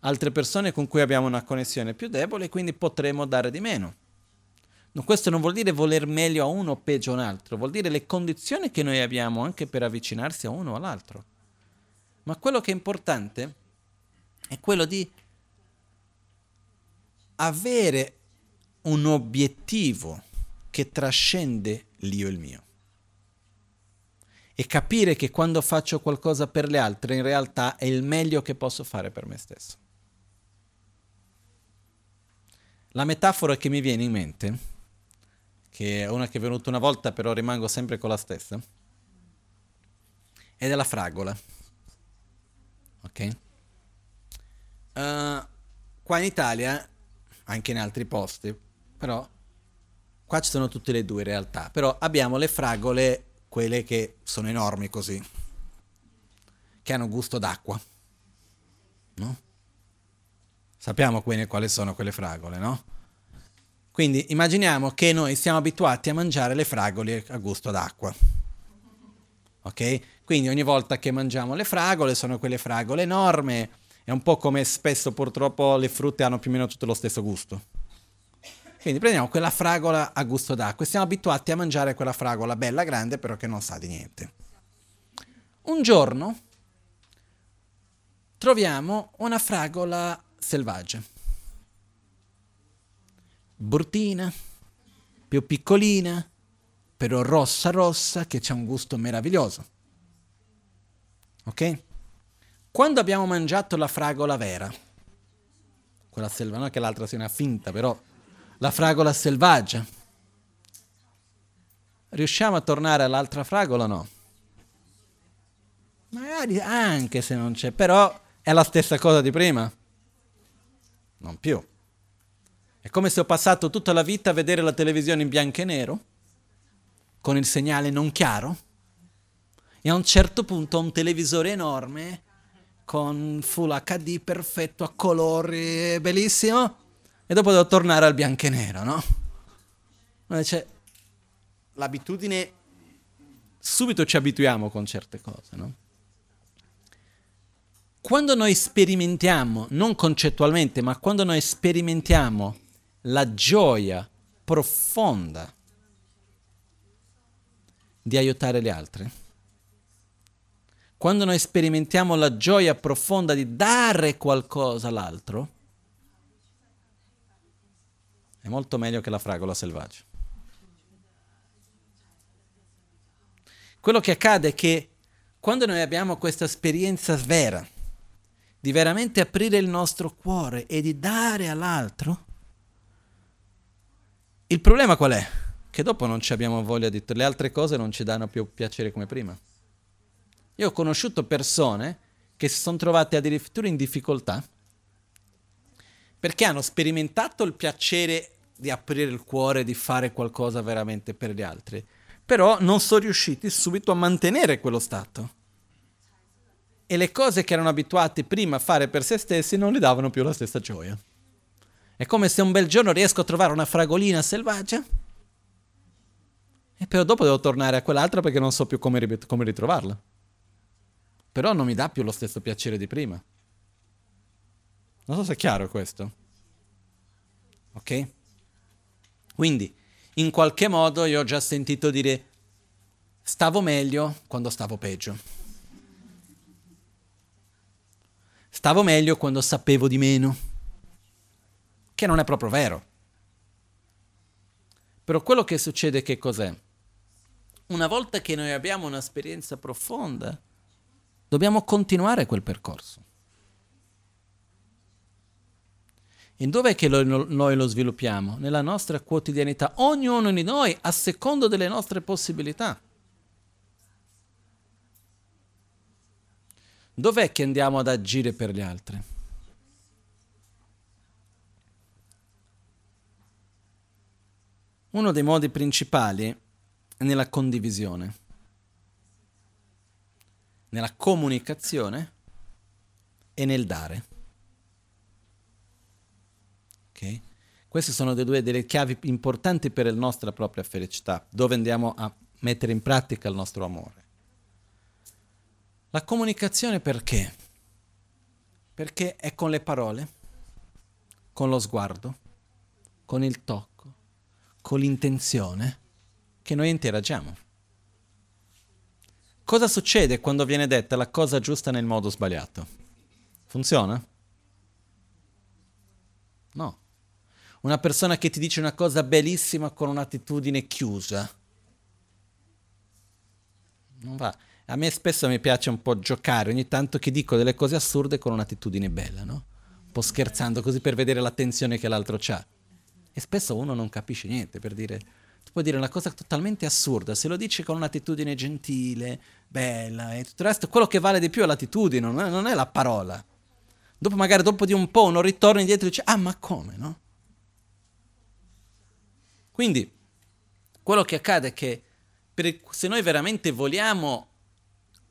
Altre persone con cui abbiamo una connessione più debole, quindi potremo dare di meno. No, questo non vuol dire voler meglio a uno o peggio a un altro, vuol dire le condizioni che noi abbiamo anche per avvicinarsi a uno o all'altro. Ma quello che è importante è quello di avere un obiettivo che trascende l'io e il mio. E capire che quando faccio qualcosa per le altre in realtà è il meglio che posso fare per me stesso. La metafora che mi viene in mente, che è una che è venuta una volta però rimango sempre con la stessa, è della fragola. Ok? Uh, qua in Italia, anche in altri posti, però qua ci sono tutte le due in realtà, però abbiamo le fragole, quelle che sono enormi così, che hanno gusto d'acqua, no? Sappiamo quindi quali sono quelle fragole, no? Quindi immaginiamo che noi siamo abituati a mangiare le fragole a gusto d'acqua. Ok? Quindi ogni volta che mangiamo le fragole sono quelle fragole enormi, è un po' come spesso purtroppo le frutte hanno più o meno tutto lo stesso gusto. Quindi prendiamo quella fragola a gusto d'acqua e siamo abituati a mangiare quella fragola bella grande però che non sa di niente. Un giorno troviamo una fragola selvaggia, bruttina, più piccolina, però rossa rossa che ha un gusto meraviglioso. Ok? Quando abbiamo mangiato la fragola vera, quella selva, non che l'altra sia una finta, però la fragola selvaggia. Riusciamo a tornare all'altra fragola o no? Magari anche se non c'è, però è la stessa cosa di prima. Non più. È come se ho passato tutta la vita a vedere la televisione in bianco e nero, con il segnale non chiaro, e a un certo punto ho un televisore enorme con Full HD perfetto a colori, bellissimo, e dopo devo tornare al bianco e nero, no? Cioè, l'abitudine, subito ci abituiamo con certe cose, no? Quando noi sperimentiamo, non concettualmente, ma quando noi sperimentiamo la gioia profonda di aiutare gli altri, quando noi sperimentiamo la gioia profonda di dare qualcosa all'altro, è molto meglio che la fragola selvaggia. Quello che accade è che quando noi abbiamo questa esperienza vera, di veramente aprire il nostro cuore e di dare all'altro, il problema qual è? Che dopo non ci abbiamo voglia di... le altre cose non ci danno più piacere come prima. Io ho conosciuto persone che si sono trovate addirittura in difficoltà perché hanno sperimentato il piacere di aprire il cuore, di fare qualcosa veramente per gli altri. Però non sono riusciti subito a mantenere quello stato. E le cose che erano abituati prima a fare per se stessi non gli davano più la stessa gioia. È come se un bel giorno riesco a trovare una fragolina selvaggia e però dopo devo tornare a quell'altra perché non so più come, come ritrovarla. Però non mi dà più lo stesso piacere di prima. Non so se è chiaro questo. Ok? Quindi, in qualche modo io ho già sentito dire stavo meglio quando stavo peggio. Stavo meglio quando sapevo di meno. Che non è proprio vero. Però quello che succede che cos'è? Una volta che noi abbiamo un'esperienza profonda, dobbiamo continuare quel percorso. E dov'è che noi lo sviluppiamo? Nella nostra quotidianità, ognuno di noi a secondo delle nostre possibilità. Dov'è che andiamo ad agire per gli altri? Uno dei modi principali è nella condivisione, nella comunicazione e nel dare. Okay? Queste sono due delle chiavi importanti per la nostra propria felicità, dove andiamo a mettere in pratica il nostro amore. La comunicazione perché? Perché è con le parole, con lo sguardo, con il tocco, con l'intenzione che noi interagiamo. Cosa succede quando viene detta la cosa giusta nel modo sbagliato? Funziona? No. Una persona che ti dice una cosa bellissima con un'attitudine chiusa. Non va. A me spesso mi piace un po' giocare, ogni tanto che dico delle cose assurde con un'attitudine bella, no? Un po' scherzando così per vedere l'attenzione che l'altro ha. E spesso uno non capisce niente per dire, tu puoi dire una cosa totalmente assurda, se lo dici con un'attitudine gentile, bella e tutto il resto, quello che vale di più è l'attitudine, non è, non è la parola. Dopo magari dopo di un po' uno ritorna indietro e dice, ah ma come, no? Quindi, quello che accade è che per, se noi veramente vogliamo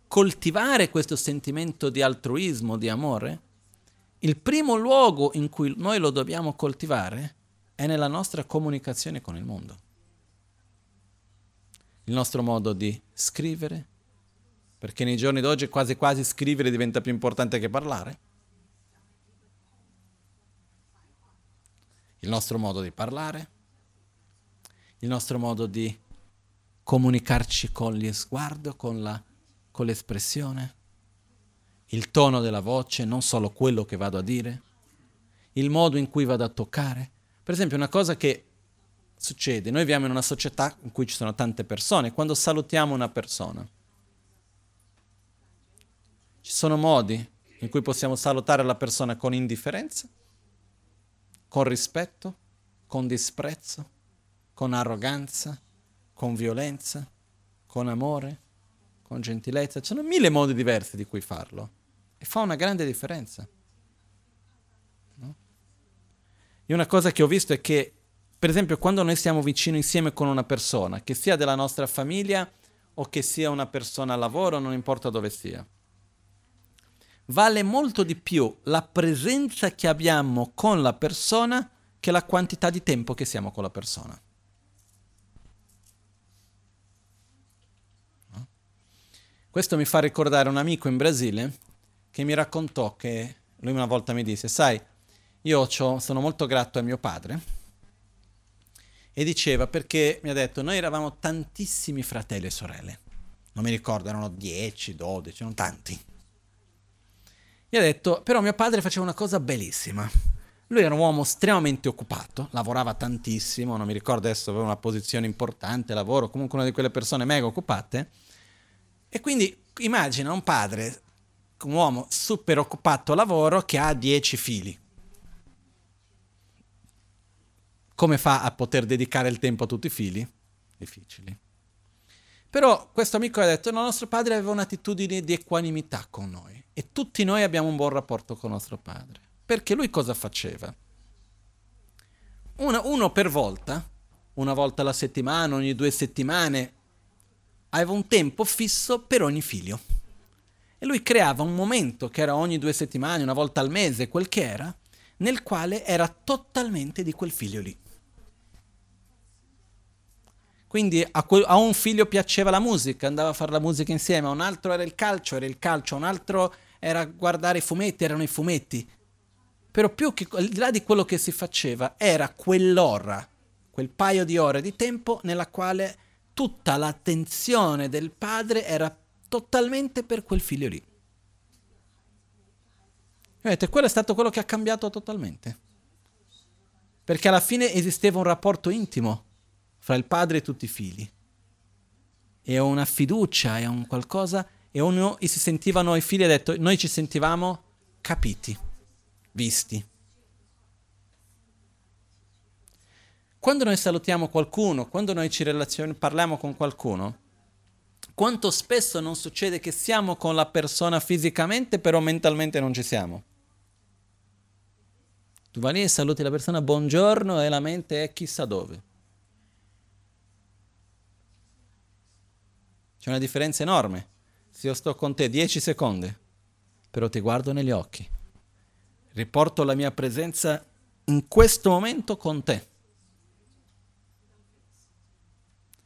coltivare questo sentimento di altruismo, di amore, il primo luogo in cui noi lo dobbiamo coltivare è nella nostra comunicazione con il mondo. Il nostro modo di scrivere, perché nei giorni d'oggi quasi quasi scrivere diventa più importante che parlare. Il nostro modo di parlare, il nostro modo di comunicarci con gli sguardo, con la con l'espressione, il tono della voce, non solo quello che vado a dire, il modo in cui vado a toccare. Per esempio, una cosa che succede, noi viviamo in una società in cui ci sono tante persone, quando salutiamo una persona, ci sono modi in cui possiamo salutare la persona con indifferenza, con rispetto, con disprezzo, con arroganza, con violenza, con amore con gentilezza, ci sono mille modi diversi di cui farlo e fa una grande differenza. No? E una cosa che ho visto è che, per esempio, quando noi stiamo vicino insieme con una persona, che sia della nostra famiglia o che sia una persona a lavoro, non importa dove sia, vale molto di più la presenza che abbiamo con la persona che la quantità di tempo che siamo con la persona. Questo mi fa ricordare un amico in Brasile che mi raccontò che lui una volta mi disse, sai, io sono molto grato a mio padre e diceva perché mi ha detto noi eravamo tantissimi fratelli e sorelle, non mi ricordo, erano 10, 12, non tanti. E ha detto, però mio padre faceva una cosa bellissima. Lui era un uomo estremamente occupato, lavorava tantissimo, non mi ricordo adesso, aveva una posizione importante, lavoro, comunque una di quelle persone mega occupate e quindi immagina un padre, un uomo super occupato lavoro che ha dieci figli. Come fa a poter dedicare il tempo a tutti i figli? Difficili. Però questo amico ha detto, no, nostro padre aveva un'attitudine di equanimità con noi e tutti noi abbiamo un buon rapporto con nostro padre. Perché lui cosa faceva? Uno, uno per volta, una volta alla settimana, ogni due settimane, aveva un tempo fisso per ogni figlio. E lui creava un momento, che era ogni due settimane, una volta al mese, quel che era, nel quale era totalmente di quel figlio lì. Quindi a, quel, a, un figlio piaceva la musica, andava a fare la musica insieme, a un altro era il calcio, era il calcio, a un altro era guardare i fumetti, erano i fumetti. Però più che al di là di quello che si faceva, era quell'ora, quel paio di ore di tempo nella quale tutta l'attenzione del padre era totalmente per quel figlio lì. Vedete, quello è stato quello che ha cambiato totalmente. Perché alla fine esisteva un rapporto intimo fra il padre e tutti i figli. E una fiducia e un qualcosa, e, uno, si sentivano i figli, ha detto, noi ci sentivamo capiti, visti. Quando noi salutiamo qualcuno, quando noi ci parliamo con qualcuno, quanto spesso non succede che siamo con la persona fisicamente, però mentalmente non ci siamo? Tu vai lì e saluti la persona buongiorno e la mente è chissà dove. C'è una differenza enorme. Se io sto con te 10 secondi, però ti guardo negli occhi, riporto la mia presenza in questo momento con te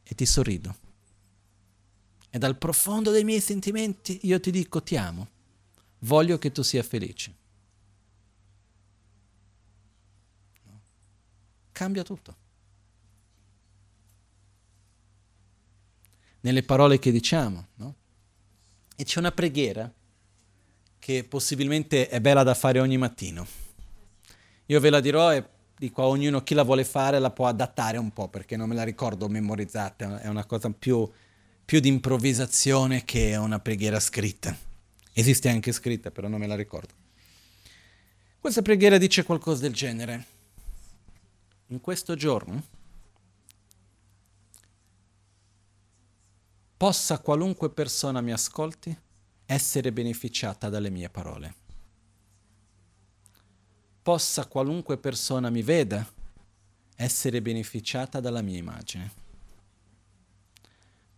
e ti sorrido. E dal profondo dei miei sentimenti io ti dico ti amo, voglio che tu sia felice. Cambia tutto. Nelle parole che diciamo, no? E c'è una preghiera che possibilmente è bella da fare ogni mattino. Io ve la dirò e dico a ognuno chi la vuole fare la può adattare un po' perché non me la ricordo memorizzata, è una cosa più, più di improvvisazione che una preghiera scritta. Esiste anche scritta, però non me la ricordo. Questa preghiera dice qualcosa del genere. In questo giorno possa qualunque persona mi ascolti essere beneficiata dalle mie parole possa qualunque persona mi veda essere beneficiata dalla mia immagine.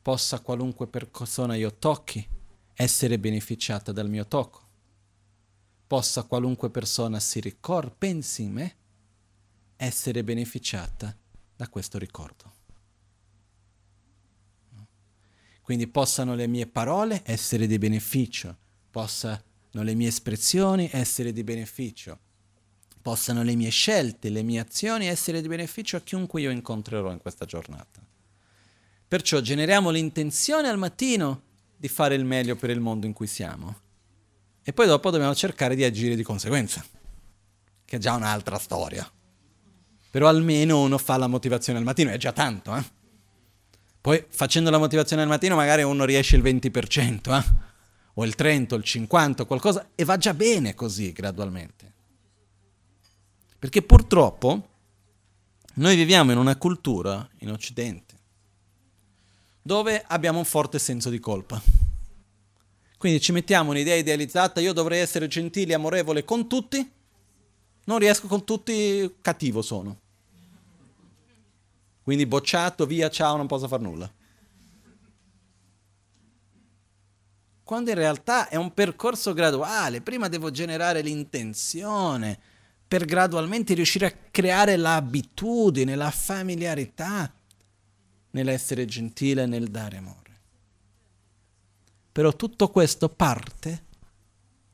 Possa qualunque persona io tocchi essere beneficiata dal mio tocco. Possa qualunque persona si ricordi, pensi in me, essere beneficiata da questo ricordo. Quindi possano le mie parole essere di beneficio, possano le mie espressioni essere di beneficio, possano le mie scelte, le mie azioni essere di beneficio a chiunque io incontrerò in questa giornata. Perciò generiamo l'intenzione al mattino di fare il meglio per il mondo in cui siamo e poi dopo dobbiamo cercare di agire di conseguenza, che è già un'altra storia. Però almeno uno fa la motivazione al mattino, è già tanto, eh? Poi facendo la motivazione al mattino magari uno riesce il 20%, eh? o il 30, o il 50, qualcosa, e va già bene così gradualmente. Perché purtroppo noi viviamo in una cultura in Occidente dove abbiamo un forte senso di colpa. Quindi ci mettiamo un'idea idealizzata, io dovrei essere gentile e amorevole con tutti, non riesco con tutti, cattivo sono. Quindi bocciato, via, ciao, non posso fare nulla. Quando in realtà è un percorso graduale, prima devo generare l'intenzione, per gradualmente riuscire a creare l'abitudine, la familiarità nell'essere gentile nel dare amore. Però tutto questo parte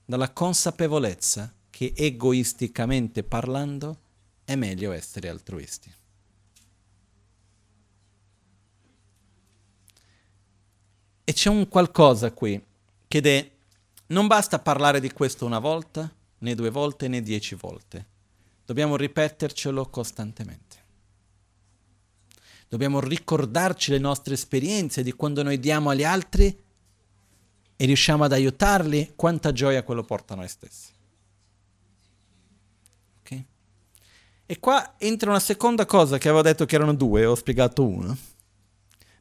dalla consapevolezza che egoisticamente parlando è meglio essere altruisti. E c'è un qualcosa qui che è, non basta parlare di questo una volta, né due volte né dieci volte. Dobbiamo ripetercelo costantemente. Dobbiamo ricordarci le nostre esperienze di quando noi diamo agli altri e riusciamo ad aiutarli, quanta gioia quello porta a noi stessi. Okay? E qua entra una seconda cosa che avevo detto che erano due, ho spiegato una,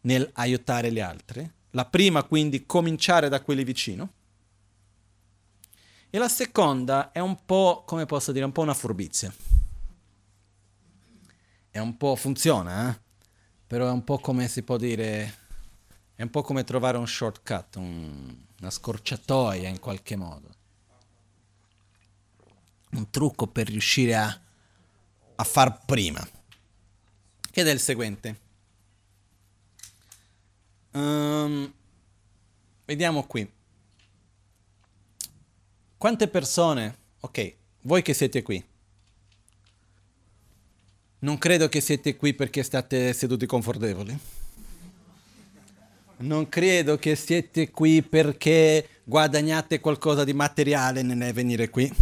nel aiutare gli altri. La prima quindi cominciare da quelli vicino e la seconda è un po', come posso dire, un po' una furbizia. È un po', funziona, eh? Però è un po' come si può dire, è un po' come trovare un shortcut, un, una scorciatoia in qualche modo. Un trucco per riuscire a, a far prima. Ed è il seguente. Um, vediamo qui. Quante persone, ok, voi che siete qui, non credo che siete qui perché state seduti confortevoli. Non credo che siete qui perché guadagnate qualcosa di materiale nel venire qui.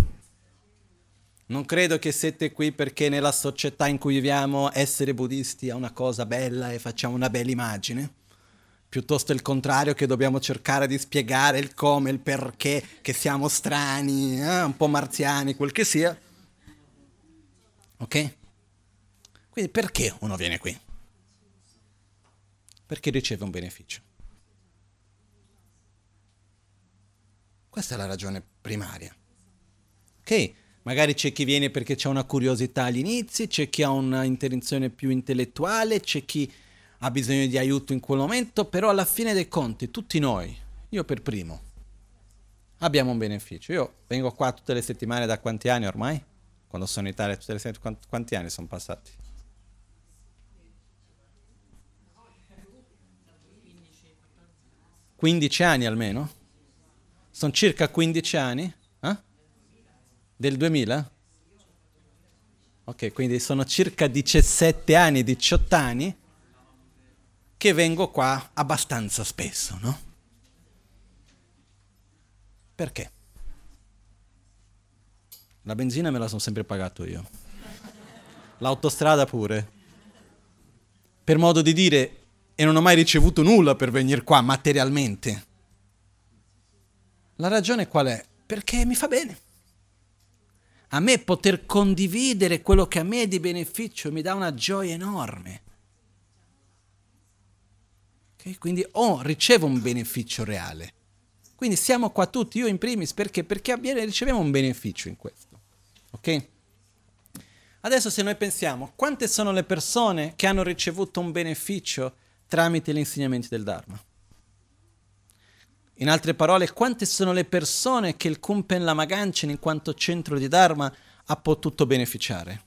Non credo che siete qui perché nella società in cui viviamo essere buddisti è una cosa bella e facciamo una bella immagine piuttosto il contrario che dobbiamo cercare di spiegare il come, il perché, che siamo strani, eh, un po' marziani, quel che sia. Ok? Quindi perché uno viene qui? Perché riceve un beneficio. Questa è la ragione primaria. Ok? Magari c'è chi viene perché c'è una curiosità agli inizi, c'è chi ha un'intenzione più intellettuale, c'è chi ha bisogno di aiuto in quel momento, però alla fine dei conti tutti noi, io per primo, abbiamo un beneficio. Io vengo qua tutte le settimane da quanti anni ormai? Quando sono in Italia tutte le settimane, quanti anni sono passati? 15 anni almeno? Sono circa 15 anni? Eh? Del 2000? Ok, quindi sono circa 17 anni, 18 anni che vengo qua abbastanza spesso, no? Perché? La benzina me la sono sempre pagato io. L'autostrada pure. Per modo di dire, e non ho mai ricevuto nulla per venire qua materialmente. La ragione qual è? Perché mi fa bene. A me poter condividere quello che a me è di beneficio mi dà una gioia enorme. Okay? Quindi oh, ricevo un beneficio reale. Quindi siamo qua tutti, io in primis, perché? Perché abbiamo, riceviamo un beneficio in questo. Ok? Adesso se noi pensiamo, quante sono le persone che hanno ricevuto un beneficio tramite gli insegnamenti del Dharma? In altre parole, quante sono le persone che il Kumpen Lama Ganchen in quanto centro di Dharma ha potuto beneficiare?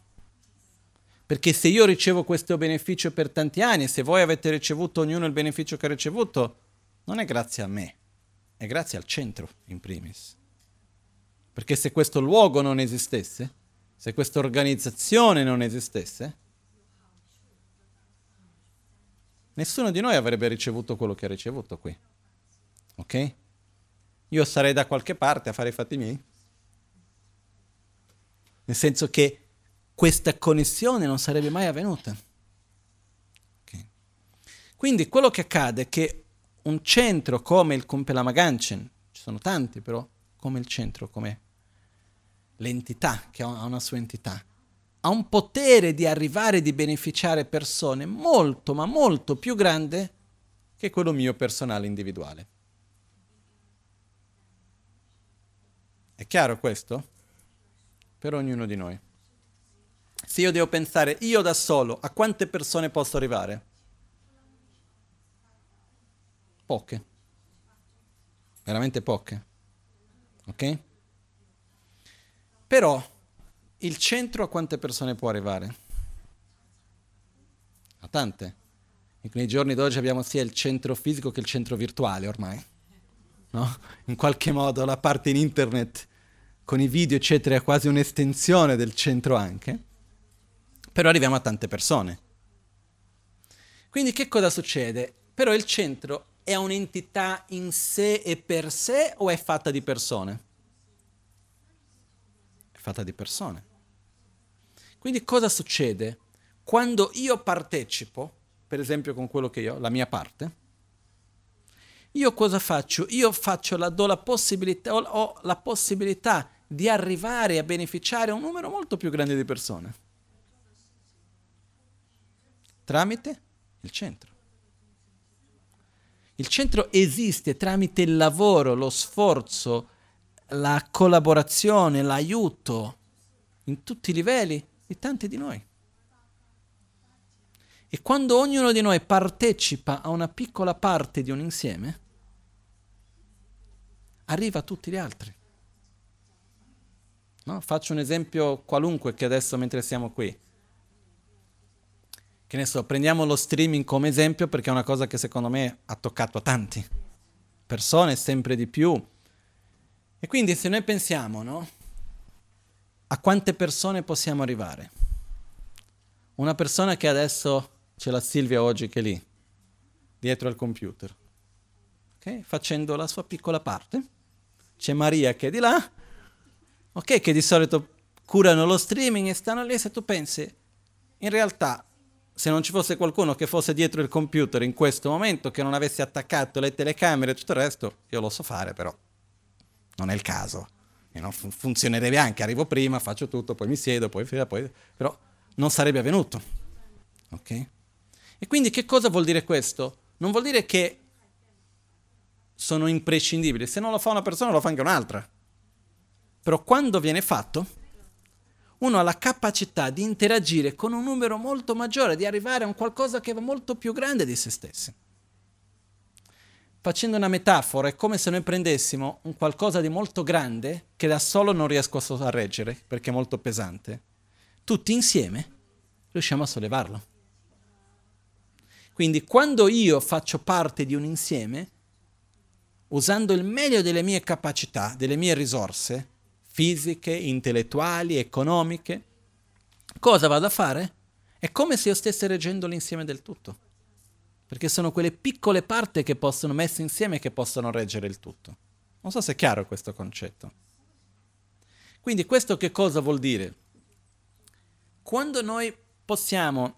Perché se io ricevo questo beneficio per tanti anni, se voi avete ricevuto ognuno il beneficio che ha ricevuto, non è grazie a me, è grazie al centro in primis. Perché se questo luogo non esistesse, se questa organizzazione non esistesse, nessuno di noi avrebbe ricevuto quello che ha ricevuto qui. Ok? Io sarei da qualche parte a fare i fatti miei. Nel senso che questa connessione non sarebbe mai avvenuta. Okay. Quindi quello che accade è che un centro come il Kumpelama Ganchen, ci sono tanti però, come il centro, come l'entità che ha una sua entità, ha un potere di arrivare e di beneficiare persone molto, ma molto più grande che quello mio personale individuale. È chiaro questo? Per ognuno di noi. Se io devo pensare io da solo, a quante persone posso arrivare? Poche. Veramente poche. Ok? Però il centro a quante persone può arrivare? A tante. Nei giorni d'oggi abbiamo sia il centro fisico che il centro virtuale ormai. No? In qualche modo la parte in internet con i video eccetera è quasi un'estensione del centro anche però arriviamo a tante persone. Quindi che cosa succede? Però il centro è un'entità in sé e per sé o è fatta di persone? È fatta di persone. Quindi cosa succede? Quando io partecipo, per esempio con quello che io, la mia parte, io cosa faccio? Io faccio la, do la possibilità, ho, ho la possibilità di arrivare a beneficiare un numero molto più grande di persone tramite il centro. Il centro esiste tramite il lavoro, lo sforzo, la collaborazione, l'aiuto in tutti i livelli di tanti di noi. E quando ognuno di noi partecipa a una piccola parte di un insieme, arriva a tutti gli altri. No? Faccio un esempio qualunque che adesso mentre siamo qui che ne so, prendiamo lo streaming come esempio perché è una cosa che secondo me ha toccato a tanti persone, sempre di più. E quindi se noi pensiamo, no? A quante persone possiamo arrivare? Una persona che adesso c'è la Silvia oggi che è lì, dietro al computer, okay? facendo la sua piccola parte. C'è Maria che è di là, ok, che di solito curano lo streaming e stanno lì, se tu pensi, in realtà se non ci fosse qualcuno che fosse dietro il computer in questo momento, che non avesse attaccato le telecamere e tutto il resto, io lo so fare però. Non è il caso. E non fun- funzionerebbe anche, arrivo prima, faccio tutto, poi mi siedo, poi, poi però non sarebbe avvenuto. Ok? E quindi che cosa vuol dire questo? Non vuol dire che sono imprescindibili. Se non lo fa una persona, lo fa anche un'altra. Però quando viene fatto, uno ha la capacità di interagire con un numero molto maggiore, di arrivare a un qualcosa che è molto più grande di se stessi. Facendo una metafora, è come se noi prendessimo un qualcosa di molto grande che da solo non riesco a reggere perché è molto pesante. Tutti insieme riusciamo a sollevarlo. Quindi quando io faccio parte di un insieme, usando il meglio delle mie capacità, delle mie risorse fisiche, intellettuali, economiche, cosa vado a fare? È come se io stessi reggendo l'insieme del tutto. Perché sono quelle piccole parti che possono messe insieme che possono reggere il tutto. Non so se è chiaro questo concetto. Quindi questo che cosa vuol dire? Quando noi possiamo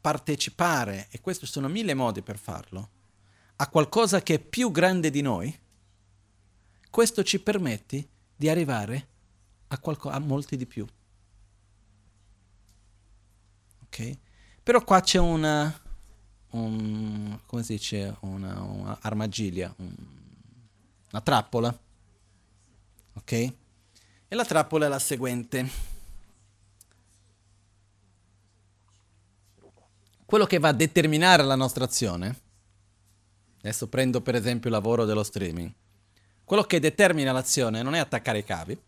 partecipare, e questi sono mille modi per farlo, a qualcosa che è più grande di noi, questo ci permette di arrivare a, qualco- a molti di più. Ok? Però qua c'è una, un, come si dice, una, una armagiglia, un, una trappola. Ok? E la trappola è la seguente. Quello che va a determinare la nostra azione Adesso prendo per esempio il lavoro dello streaming. Quello che determina l'azione non è attaccare i cavi,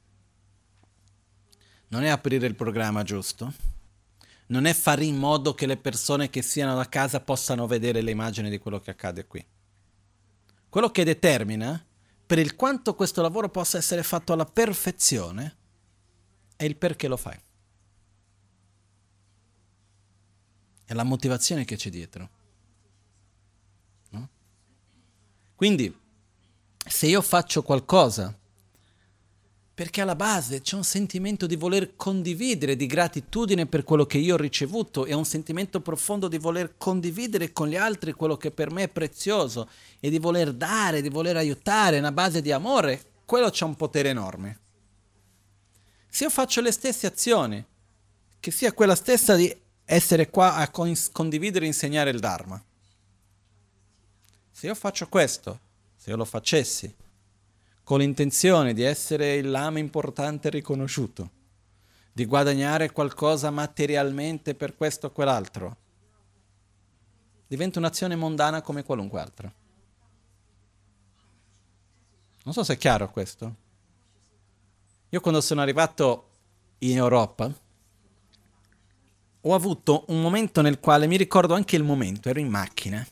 non è aprire il programma giusto, non è fare in modo che le persone che siano a casa possano vedere le immagini di quello che accade qui. Quello che determina per il quanto questo lavoro possa essere fatto alla perfezione è il perché lo fai. È la motivazione che c'è dietro. Quindi, se io faccio qualcosa, perché alla base c'è un sentimento di voler condividere, di gratitudine per quello che io ho ricevuto e un sentimento profondo di voler condividere con gli altri quello che per me è prezioso e di voler dare, di voler aiutare, una base di amore, quello c'è un potere enorme. Se io faccio le stesse azioni, che sia quella stessa di essere qua a condividere e insegnare il Dharma, se io faccio questo, se io lo facessi, con l'intenzione di essere il lama importante riconosciuto, di guadagnare qualcosa materialmente per questo o quell'altro, diventa un'azione mondana come qualunque altra. Non so se è chiaro questo. Io quando sono arrivato in Europa ho avuto un momento nel quale mi ricordo anche il momento, ero in macchina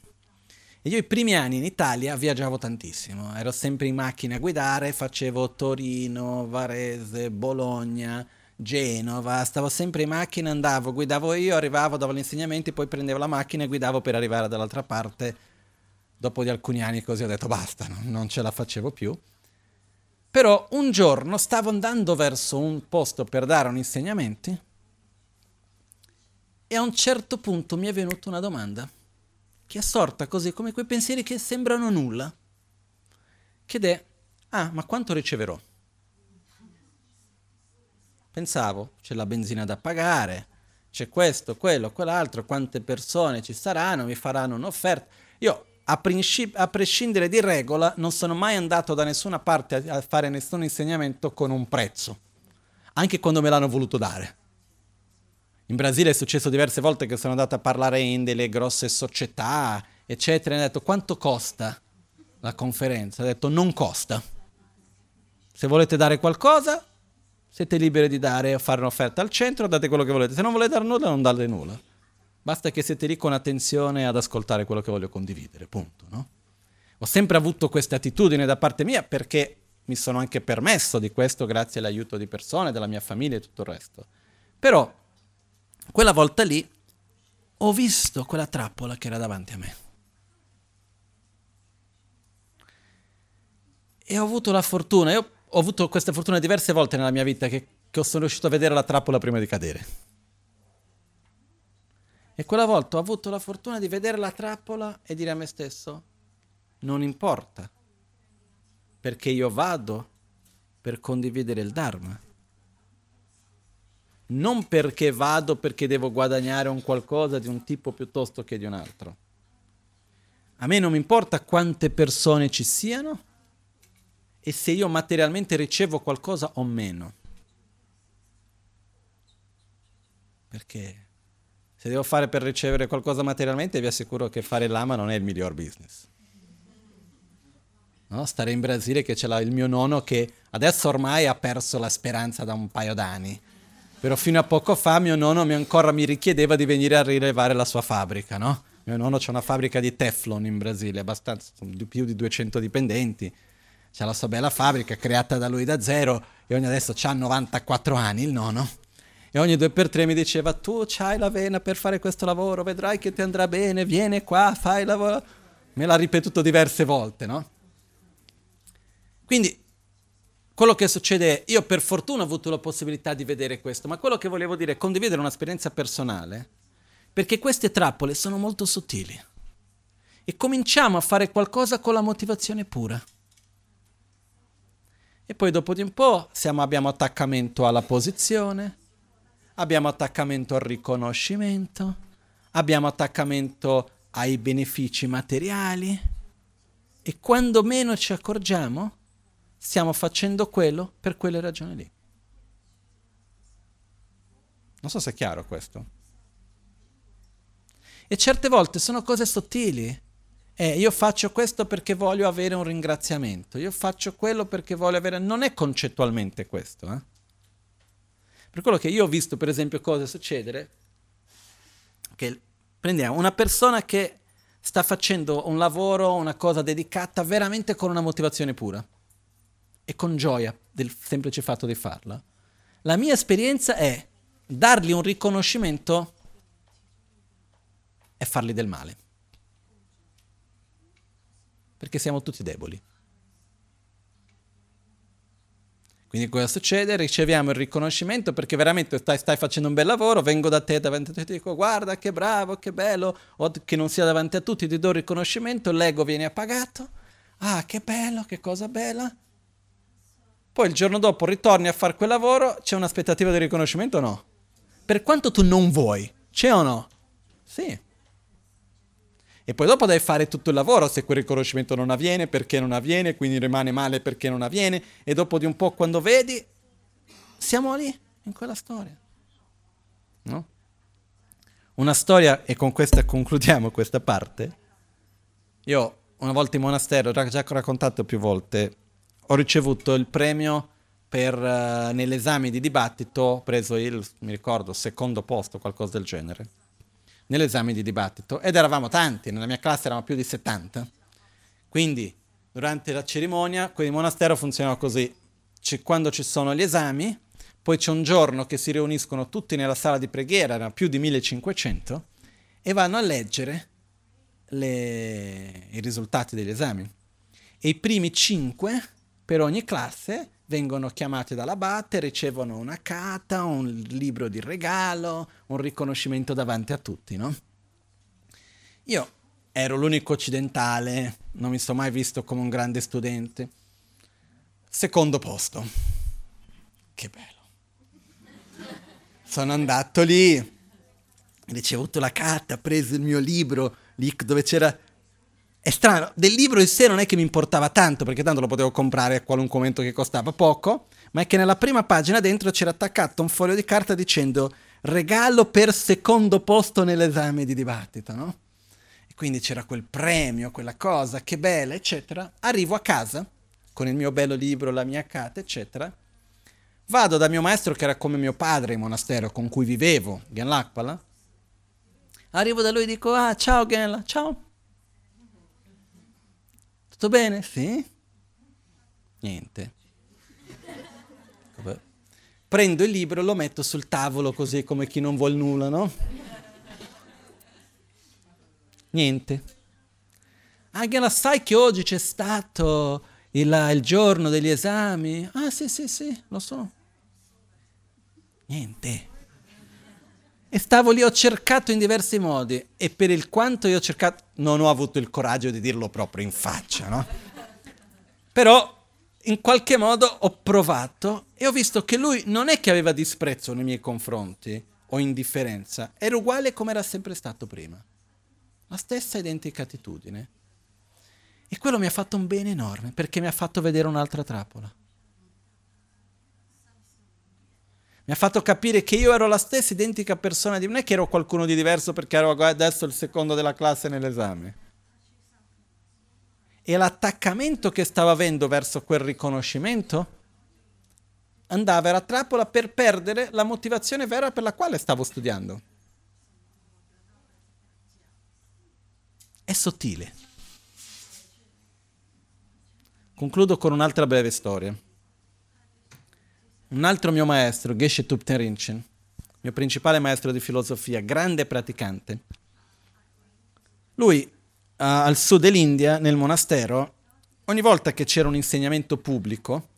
e io i primi anni in Italia viaggiavo tantissimo, ero sempre in macchina a guidare, facevo Torino, Varese, Bologna, Genova, stavo sempre in macchina, andavo, guidavo io, arrivavo, davo gli insegnamenti, poi prendevo la macchina e guidavo per arrivare dall'altra parte. Dopo di alcuni anni così ho detto basta, non ce la facevo più. Però un giorno stavo andando verso un posto per dare un insegnamento e a un certo punto mi è venuta una domanda che è sorta così come quei pensieri che sembrano nulla, che è, ah, ma quanto riceverò? Pensavo, c'è la benzina da pagare, c'è questo, quello, quell'altro, quante persone ci saranno, mi faranno un'offerta. Io, a, princip- a prescindere di regola, non sono mai andato da nessuna parte a fare nessun insegnamento con un prezzo, anche quando me l'hanno voluto dare. In Brasile è successo diverse volte che sono andato a parlare in delle grosse società, eccetera, e hanno detto quanto costa la conferenza? Ha detto non costa. Se volete dare qualcosa, siete liberi di dare o fare un'offerta al centro, date quello che volete. Se non volete dare nulla, non date nulla. Basta che siete lì con attenzione ad ascoltare quello che voglio condividere, punto. No? Ho sempre avuto questa attitudine da parte mia perché mi sono anche permesso di questo grazie all'aiuto di persone, della mia famiglia e tutto il resto. Però quella volta lì ho visto quella trappola che era davanti a me. E ho avuto la fortuna, io ho avuto questa fortuna diverse volte nella mia vita che, che sono riuscito a vedere la trappola prima di cadere. E quella volta ho avuto la fortuna di vedere la trappola e dire a me stesso, non importa, perché io vado per condividere il Dharma non perché vado perché devo guadagnare un qualcosa di un tipo piuttosto che di un altro. A me non mi importa quante persone ci siano e se io materialmente ricevo qualcosa o meno. Perché se devo fare per ricevere qualcosa materialmente vi assicuro che fare lama non è il miglior business. No? Stare in Brasile che l'ha il mio nonno che adesso ormai ha perso la speranza da un paio d'anni però fino a poco fa mio nonno mi ancora mi richiedeva di venire a rilevare la sua fabbrica, no? Mio nonno c'è una fabbrica di Teflon in Brasile, abbastanza, più di 200 dipendenti. C'è la sua bella fabbrica creata da lui da zero e ogni adesso ha 94 anni il nonno. E ogni due per tre mi diceva tu c'hai la vena per fare questo lavoro, vedrai che ti andrà bene, vieni qua, fai il lavoro. Me l'ha ripetuto diverse volte, no? Quindi quello che succede, io per fortuna ho avuto la possibilità di vedere questo, ma quello che volevo dire è condividere un'esperienza personale, perché queste trappole sono molto sottili. E cominciamo a fare qualcosa con la motivazione pura. E poi dopo di un po' siamo, abbiamo attaccamento alla posizione, abbiamo attaccamento al riconoscimento, abbiamo attaccamento ai benefici materiali e quando meno ci accorgiamo stiamo facendo quello per quelle ragioni lì. Non so se è chiaro questo. E certe volte sono cose sottili. Eh, io faccio questo perché voglio avere un ringraziamento, io faccio quello perché voglio avere... Non è concettualmente questo, eh? Per quello che io ho visto, per esempio, cose succedere, che prendiamo una persona che sta facendo un lavoro, una cosa dedicata veramente con una motivazione pura e con gioia del semplice fatto di farla. La mia esperienza è dargli un riconoscimento e fargli del male. Perché siamo tutti deboli. Quindi cosa succede? Riceviamo il riconoscimento perché veramente stai, stai, facendo un bel lavoro, vengo da te davanti a te e ti dico guarda che bravo, che bello, o che non sia davanti a tutti, ti do il riconoscimento, l'ego viene appagato, ah che bello, che cosa bella. Poi il giorno dopo ritorni a fare quel lavoro, c'è un'aspettativa di riconoscimento o no? Per quanto tu non vuoi, c'è o no? Sì. E poi dopo devi fare tutto il lavoro se quel riconoscimento non avviene, perché non avviene, quindi rimane male perché non avviene, e dopo di un po' quando vedi, siamo lì, in quella storia. No? Una storia, e con questa concludiamo questa parte. Io una volta in monastero, ho già raccontato più volte, ho ricevuto il premio per, uh, nell'esame di dibattito, ho preso il, mi ricordo, secondo posto, qualcosa del genere nell'esame di dibattito ed eravamo tanti, nella mia classe eravamo più di 70. Quindi durante la cerimonia, il monastero funziona così, c'è, quando ci sono gli esami, poi c'è un giorno che si riuniscono tutti nella sala di preghiera, erano più di 1500, e vanno a leggere le, i risultati degli esami. E i primi cinque per ogni classe vengono chiamati dall'abate, ricevono una carta, un libro di regalo, un riconoscimento davanti a tutti, no? Io ero l'unico occidentale, non mi sono mai visto come un grande studente. Secondo posto. Che bello. Sono andato lì, ricevuto la carta, preso il mio libro, lì dove c'era è strano, del libro in sé non è che mi importava tanto, perché tanto lo potevo comprare a qualunque momento che costava poco, ma è che nella prima pagina dentro c'era attaccato un foglio di carta dicendo regalo per secondo posto nell'esame di dibattito, no? E quindi c'era quel premio, quella cosa, che bella, eccetera. Arrivo a casa con il mio bello libro, la mia carta, eccetera. Vado da mio maestro che era come mio padre in monastero, con cui vivevo, Genlakpala. Arrivo da lui e dico, ah, ciao Genla, ciao. Tutto bene? Sì? Niente. Prendo il libro e lo metto sul tavolo così come chi non vuol nulla, no? Niente. Angela, sai che oggi c'è stato il, il giorno degli esami? Ah sì, sì, sì, lo so. Niente. E stavo lì, ho cercato in diversi modi e per il quanto io ho cercato, non ho avuto il coraggio di dirlo proprio in faccia, no? Però in qualche modo ho provato e ho visto che lui non è che aveva disprezzo nei miei confronti o indifferenza, era uguale come era sempre stato prima. La stessa identica attitudine. E quello mi ha fatto un bene enorme perché mi ha fatto vedere un'altra trappola. Mi ha fatto capire che io ero la stessa identica persona di... Non è che ero qualcuno di diverso perché ero adesso il secondo della classe nell'esame. E l'attaccamento che stavo avendo verso quel riconoscimento andava, era trappola per perdere la motivazione vera per la quale stavo studiando. è sottile. Concludo con un'altra breve storia. Un altro mio maestro, Geshe Tupten Rinchen, mio principale maestro di filosofia, grande praticante, lui uh, al sud dell'India, nel monastero, ogni volta che c'era un insegnamento pubblico,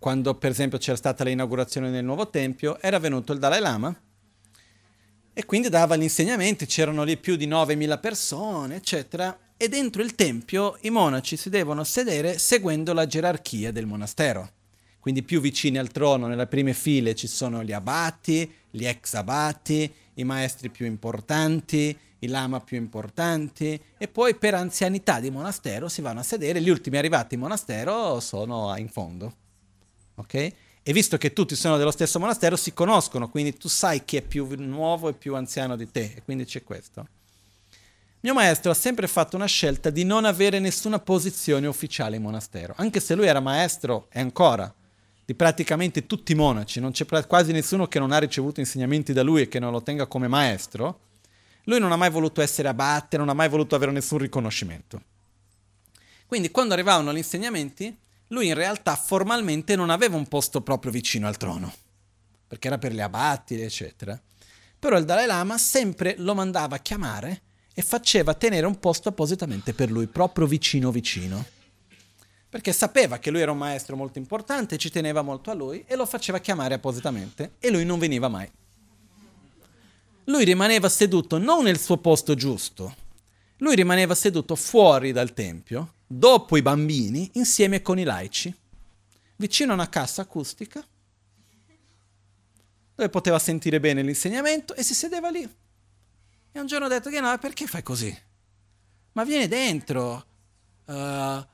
quando per esempio c'era stata l'inaugurazione del nuovo tempio, era venuto il Dalai Lama e quindi dava gli insegnamenti, c'erano lì più di 9.000 persone, eccetera, e dentro il tempio i monaci si devono sedere seguendo la gerarchia del monastero. Quindi più vicini al trono, nelle prime file ci sono gli abati, gli ex abati, i maestri più importanti, i lama più importanti e poi per anzianità di monastero si vanno a sedere, gli ultimi arrivati in monastero sono in fondo. Ok? E visto che tutti sono dello stesso monastero, si conoscono, quindi tu sai chi è più nuovo e più anziano di te, e quindi c'è questo. Mio maestro ha sempre fatto una scelta di non avere nessuna posizione ufficiale in monastero, anche se lui era maestro e ancora di praticamente tutti i monaci, non c'è quasi nessuno che non ha ricevuto insegnamenti da lui e che non lo tenga come maestro, lui non ha mai voluto essere abate, non ha mai voluto avere nessun riconoscimento. Quindi quando arrivavano gli insegnamenti, lui in realtà formalmente non aveva un posto proprio vicino al trono, perché era per gli abati, eccetera. Però il Dalai Lama sempre lo mandava a chiamare e faceva tenere un posto appositamente per lui, proprio vicino vicino. Perché sapeva che lui era un maestro molto importante, ci teneva molto a lui e lo faceva chiamare appositamente e lui non veniva mai. Lui rimaneva seduto non nel suo posto giusto, lui rimaneva seduto fuori dal tempio, dopo i bambini, insieme con i laici, vicino a una cassa acustica, dove poteva sentire bene l'insegnamento e si sedeva lì. E un giorno ho detto che no, perché fai così? Ma vieni dentro, uh,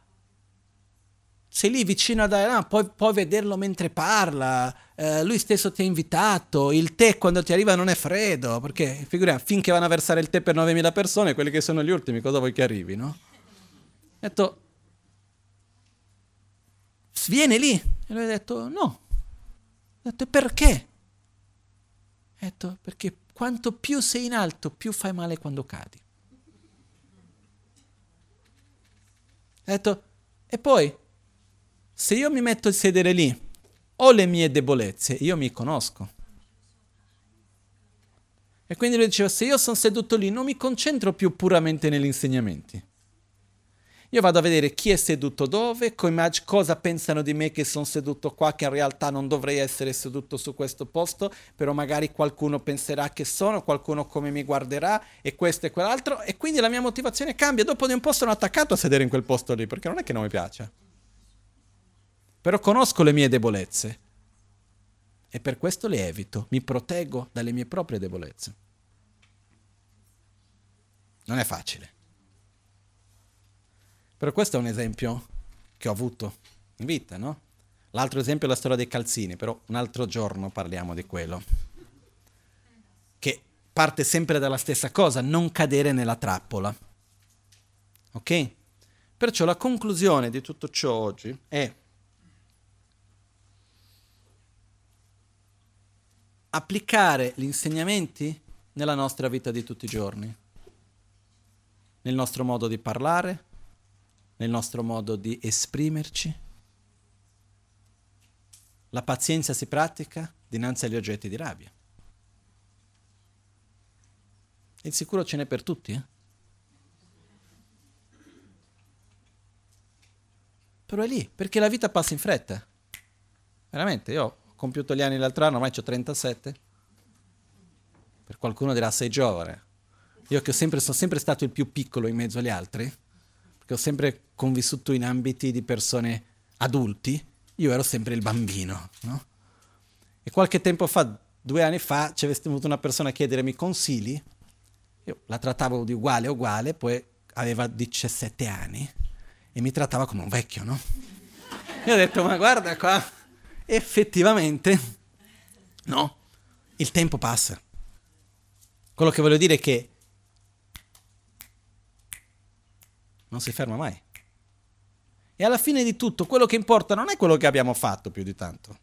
sei lì vicino ad Aran, puoi, puoi vederlo mentre parla, uh, lui stesso ti ha invitato, il tè quando ti arriva non è freddo, perché figuriamo, finché vanno a versare il tè per 9.000 persone, quelli che sono gli ultimi, cosa vuoi che arrivi, no? Ho detto, viene lì. E lui ha detto, no. Ho detto, perché? Ho detto, perché quanto più sei in alto, più fai male quando cadi. Ha detto, e poi, se io mi metto a sedere lì, ho le mie debolezze, io mi conosco. E quindi lui diceva, se io sono seduto lì, non mi concentro più puramente negli insegnamenti. Io vado a vedere chi è seduto dove, cosa pensano di me che sono seduto qua, che in realtà non dovrei essere seduto su questo posto, però magari qualcuno penserà che sono, qualcuno come mi guarderà e questo e quell'altro, e quindi la mia motivazione cambia. Dopo di un po' sono attaccato a sedere in quel posto lì, perché non è che non mi piace. Però conosco le mie debolezze e per questo le evito, mi proteggo dalle mie proprie debolezze. Non è facile. Però questo è un esempio che ho avuto in vita, no? L'altro esempio è la storia dei calzini, però un altro giorno parliamo di quello. Che parte sempre dalla stessa cosa, non cadere nella trappola. Ok? Perciò la conclusione di tutto ciò oggi è applicare gli insegnamenti nella nostra vita di tutti i giorni, nel nostro modo di parlare, nel nostro modo di esprimerci. La pazienza si pratica dinanzi agli oggetti di rabbia. E sicuro ce n'è per tutti, eh? Però è lì, perché la vita passa in fretta. Veramente, io compiuto gli anni l'altro anno, ormai ho 37. Per qualcuno dirà sei giovane. Io che sempre, sono sempre stato il più piccolo in mezzo agli altri, che ho sempre convissuto in ambiti di persone adulti, io ero sempre il bambino, no? E qualche tempo fa, due anni fa, ci aveva venuto una persona a chiedermi consigli, io la trattavo di uguale a uguale, poi aveva 17 anni e mi trattava come un vecchio, no? Io ho detto, ma guarda qua, effettivamente, no, il tempo passa. Quello che voglio dire è che non si ferma mai. E alla fine di tutto, quello che importa non è quello che abbiamo fatto più di tanto,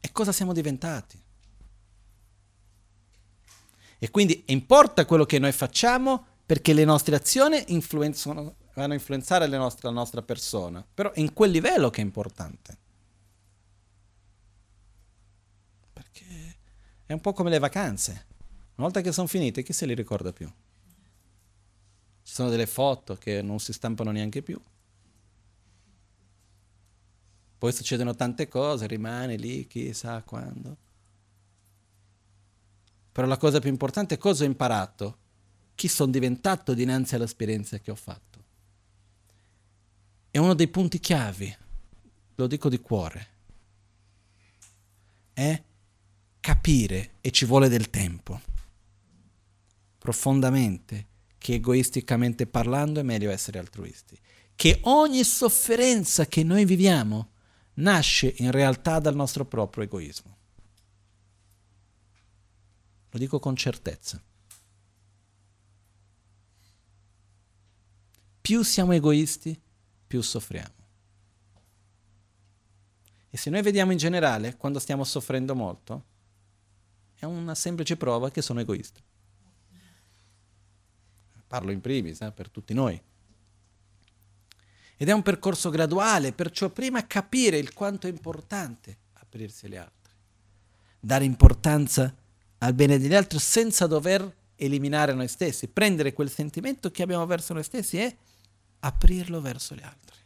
è cosa siamo diventati. E quindi importa quello che noi facciamo perché le nostre azioni vanno a influenzare nostre, la nostra persona, però è in quel livello che è importante. Perché è un po' come le vacanze. Una volta che sono finite, chi se li ricorda più? Ci sono delle foto che non si stampano neanche più. Poi succedono tante cose, rimane lì, chissà quando. Però la cosa più importante è cosa ho imparato, chi sono diventato dinanzi all'esperienza che ho fatto. È uno dei punti chiavi, lo dico di cuore, è capire, e ci vuole del tempo, profondamente, che egoisticamente parlando è meglio essere altruisti, che ogni sofferenza che noi viviamo nasce in realtà dal nostro proprio egoismo. Lo dico con certezza. Più siamo egoisti, più soffriamo. E se noi vediamo in generale, quando stiamo soffrendo molto, è una semplice prova che sono egoista. Parlo in primis, eh, per tutti noi. Ed è un percorso graduale, perciò prima capire il quanto è importante aprirsi agli altri, dare importanza al bene degli altri senza dover eliminare noi stessi, prendere quel sentimento che abbiamo verso noi stessi e aprirlo verso gli altri,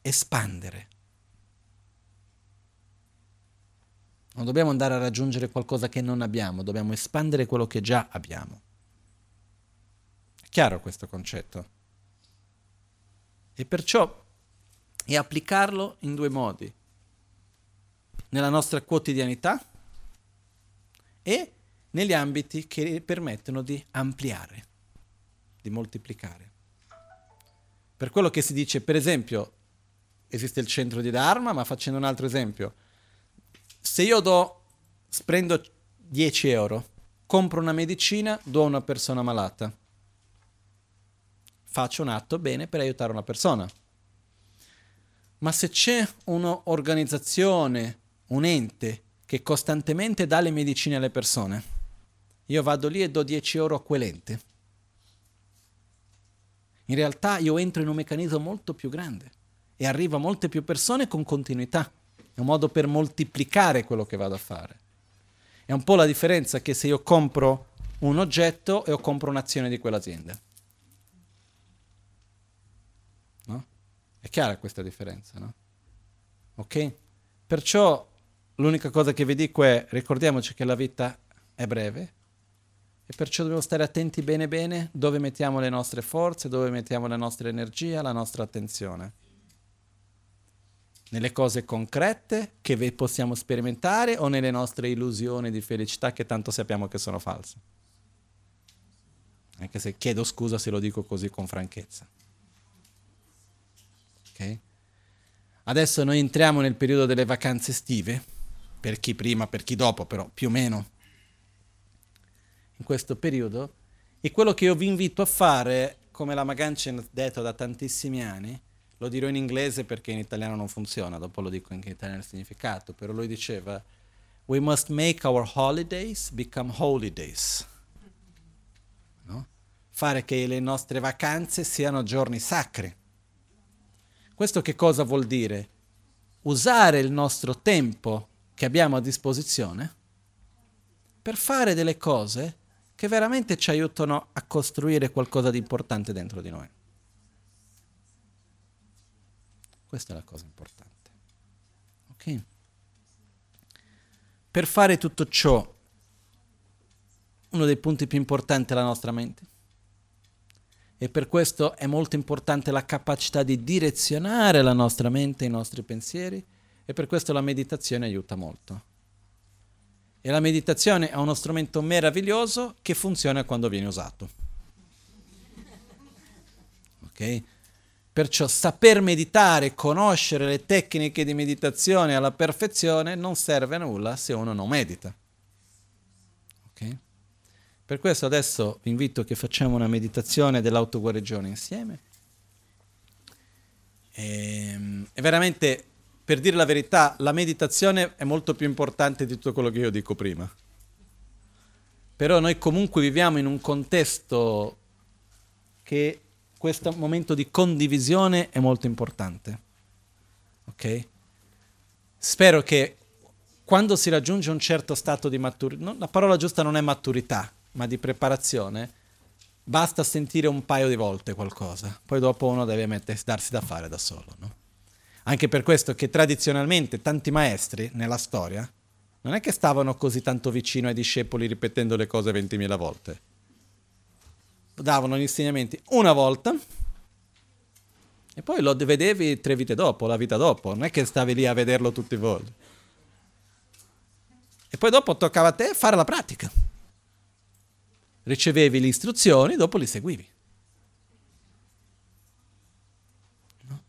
espandere. Non dobbiamo andare a raggiungere qualcosa che non abbiamo, dobbiamo espandere quello che già abbiamo. È chiaro questo concetto? E perciò è applicarlo in due modi. Nella nostra quotidianità e negli ambiti che permettono di ampliare, di moltiplicare. Per quello che si dice, per esempio, esiste il centro di Dharma, ma facendo un altro esempio, se io do, prendo 10 euro, compro una medicina, do a una persona malata, faccio un atto bene per aiutare una persona. Ma se c'è un'organizzazione, un ente che costantemente dà le medicine alle persone, io vado lì e do 10 euro a quell'ente. In realtà io entro in un meccanismo molto più grande e arrivo a molte più persone con continuità. È un modo per moltiplicare quello che vado a fare. È un po' la differenza che se io compro un oggetto e io compro un'azione di quell'azienda. È chiara questa differenza, no? Ok? Perciò l'unica cosa che vi dico è ricordiamoci che la vita è breve e perciò dobbiamo stare attenti bene bene dove mettiamo le nostre forze, dove mettiamo la nostra energia, la nostra attenzione. Nelle cose concrete che possiamo sperimentare o nelle nostre illusioni di felicità che tanto sappiamo che sono false. Anche se chiedo scusa se lo dico così con franchezza. Adesso noi entriamo nel periodo delle vacanze estive, per chi prima, per chi dopo, però più o meno in questo periodo. E quello che io vi invito a fare, come la Magancia ha detto da tantissimi anni, lo dirò in inglese perché in italiano non funziona, dopo lo dico anche in italiano il significato, però lui diceva, we must make our holidays become holidays. No? Fare che le nostre vacanze siano giorni sacri. Questo che cosa vuol dire? Usare il nostro tempo che abbiamo a disposizione per fare delle cose che veramente ci aiutano a costruire qualcosa di importante dentro di noi. Questa è la cosa importante. Ok? Per fare tutto ciò, uno dei punti più importanti è la nostra mente e per questo è molto importante la capacità di direzionare la nostra mente, i nostri pensieri e per questo la meditazione aiuta molto. E la meditazione è uno strumento meraviglioso che funziona quando viene usato. Ok? Perciò saper meditare, conoscere le tecniche di meditazione alla perfezione non serve a nulla se uno non medita. Okay? Per questo adesso vi invito che facciamo una meditazione dell'autoguarigione insieme. E, ehm, e veramente, per dire la verità, la meditazione è molto più importante di tutto quello che io dico prima. però noi comunque viviamo in un contesto che questo momento di condivisione è molto importante. Ok? Spero che quando si raggiunge un certo stato di maturità, la parola giusta non è maturità, ma di preparazione, basta sentire un paio di volte qualcosa, poi dopo uno deve mettersi, darsi da fare da solo. No? Anche per questo che tradizionalmente tanti maestri nella storia non è che stavano così tanto vicino ai discepoli ripetendo le cose 20.000 volte. Davano gli insegnamenti una volta e poi lo vedevi tre vite dopo, la vita dopo. Non è che stavi lì a vederlo tutti i volti. E poi dopo toccava a te fare la pratica. Ricevevi le istruzioni, dopo li seguivi. No?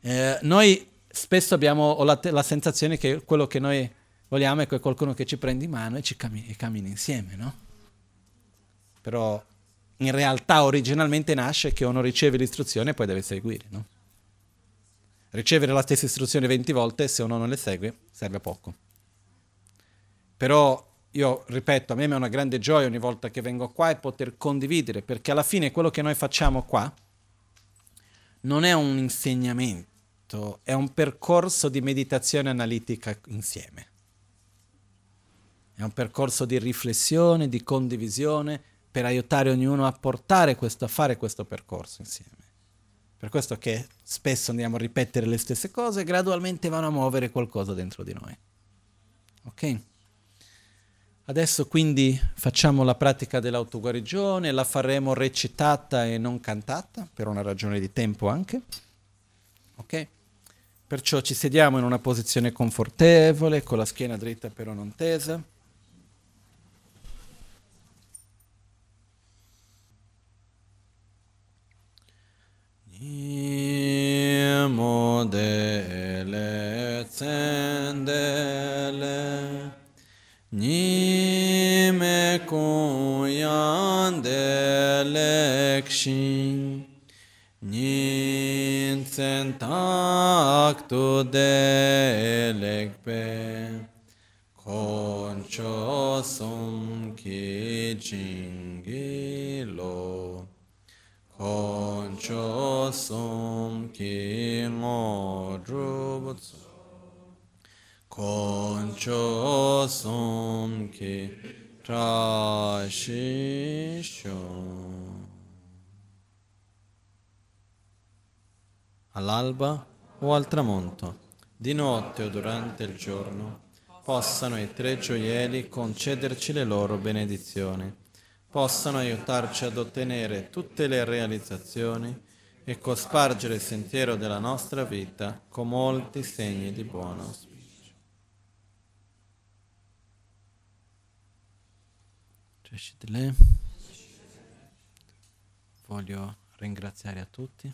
Eh, noi spesso abbiamo la, la, sensazione che quello che noi vogliamo è che qualcuno che ci prende in mano e ci cammini, cammini insieme, no? Però in realtà originalmente nasce che uno riceve l'istruzione e poi deve seguire, no? Ricevere la stessa istruzione 20 volte, se uno non le segue, serve a poco. Però io ripeto, a me è una grande gioia ogni volta che vengo qua e poter condividere, perché alla fine quello che noi facciamo qua non è un insegnamento, è un percorso di meditazione analitica insieme. È un percorso di riflessione, di condivisione, per aiutare ognuno a portare questo, a fare questo percorso insieme. Per questo che spesso andiamo a ripetere le stesse cose gradualmente vanno a muovere qualcosa dentro di noi. Ok? Adesso quindi facciamo la pratica dell'autoguarigione, la faremo recitata e non cantata, per una ragione di tempo anche. Ok? Perciò ci sediamo in una posizione confortevole, con la schiena dritta però non tesa. Nimo dele tsendele Nime kuyan dele kshin Nin tsentak tu delekpe Koncho sum ki jingilo Koncho som ki ngo drup Koncho som ki trashisho All'alba o al tramonto, di notte o durante il giorno, possano i tre gioielli concederci le loro benedizioni possano aiutarci ad ottenere tutte le realizzazioni e cospargere il sentiero della nostra vita con molti segni di buon auspicio. Voglio ringraziare a tutti.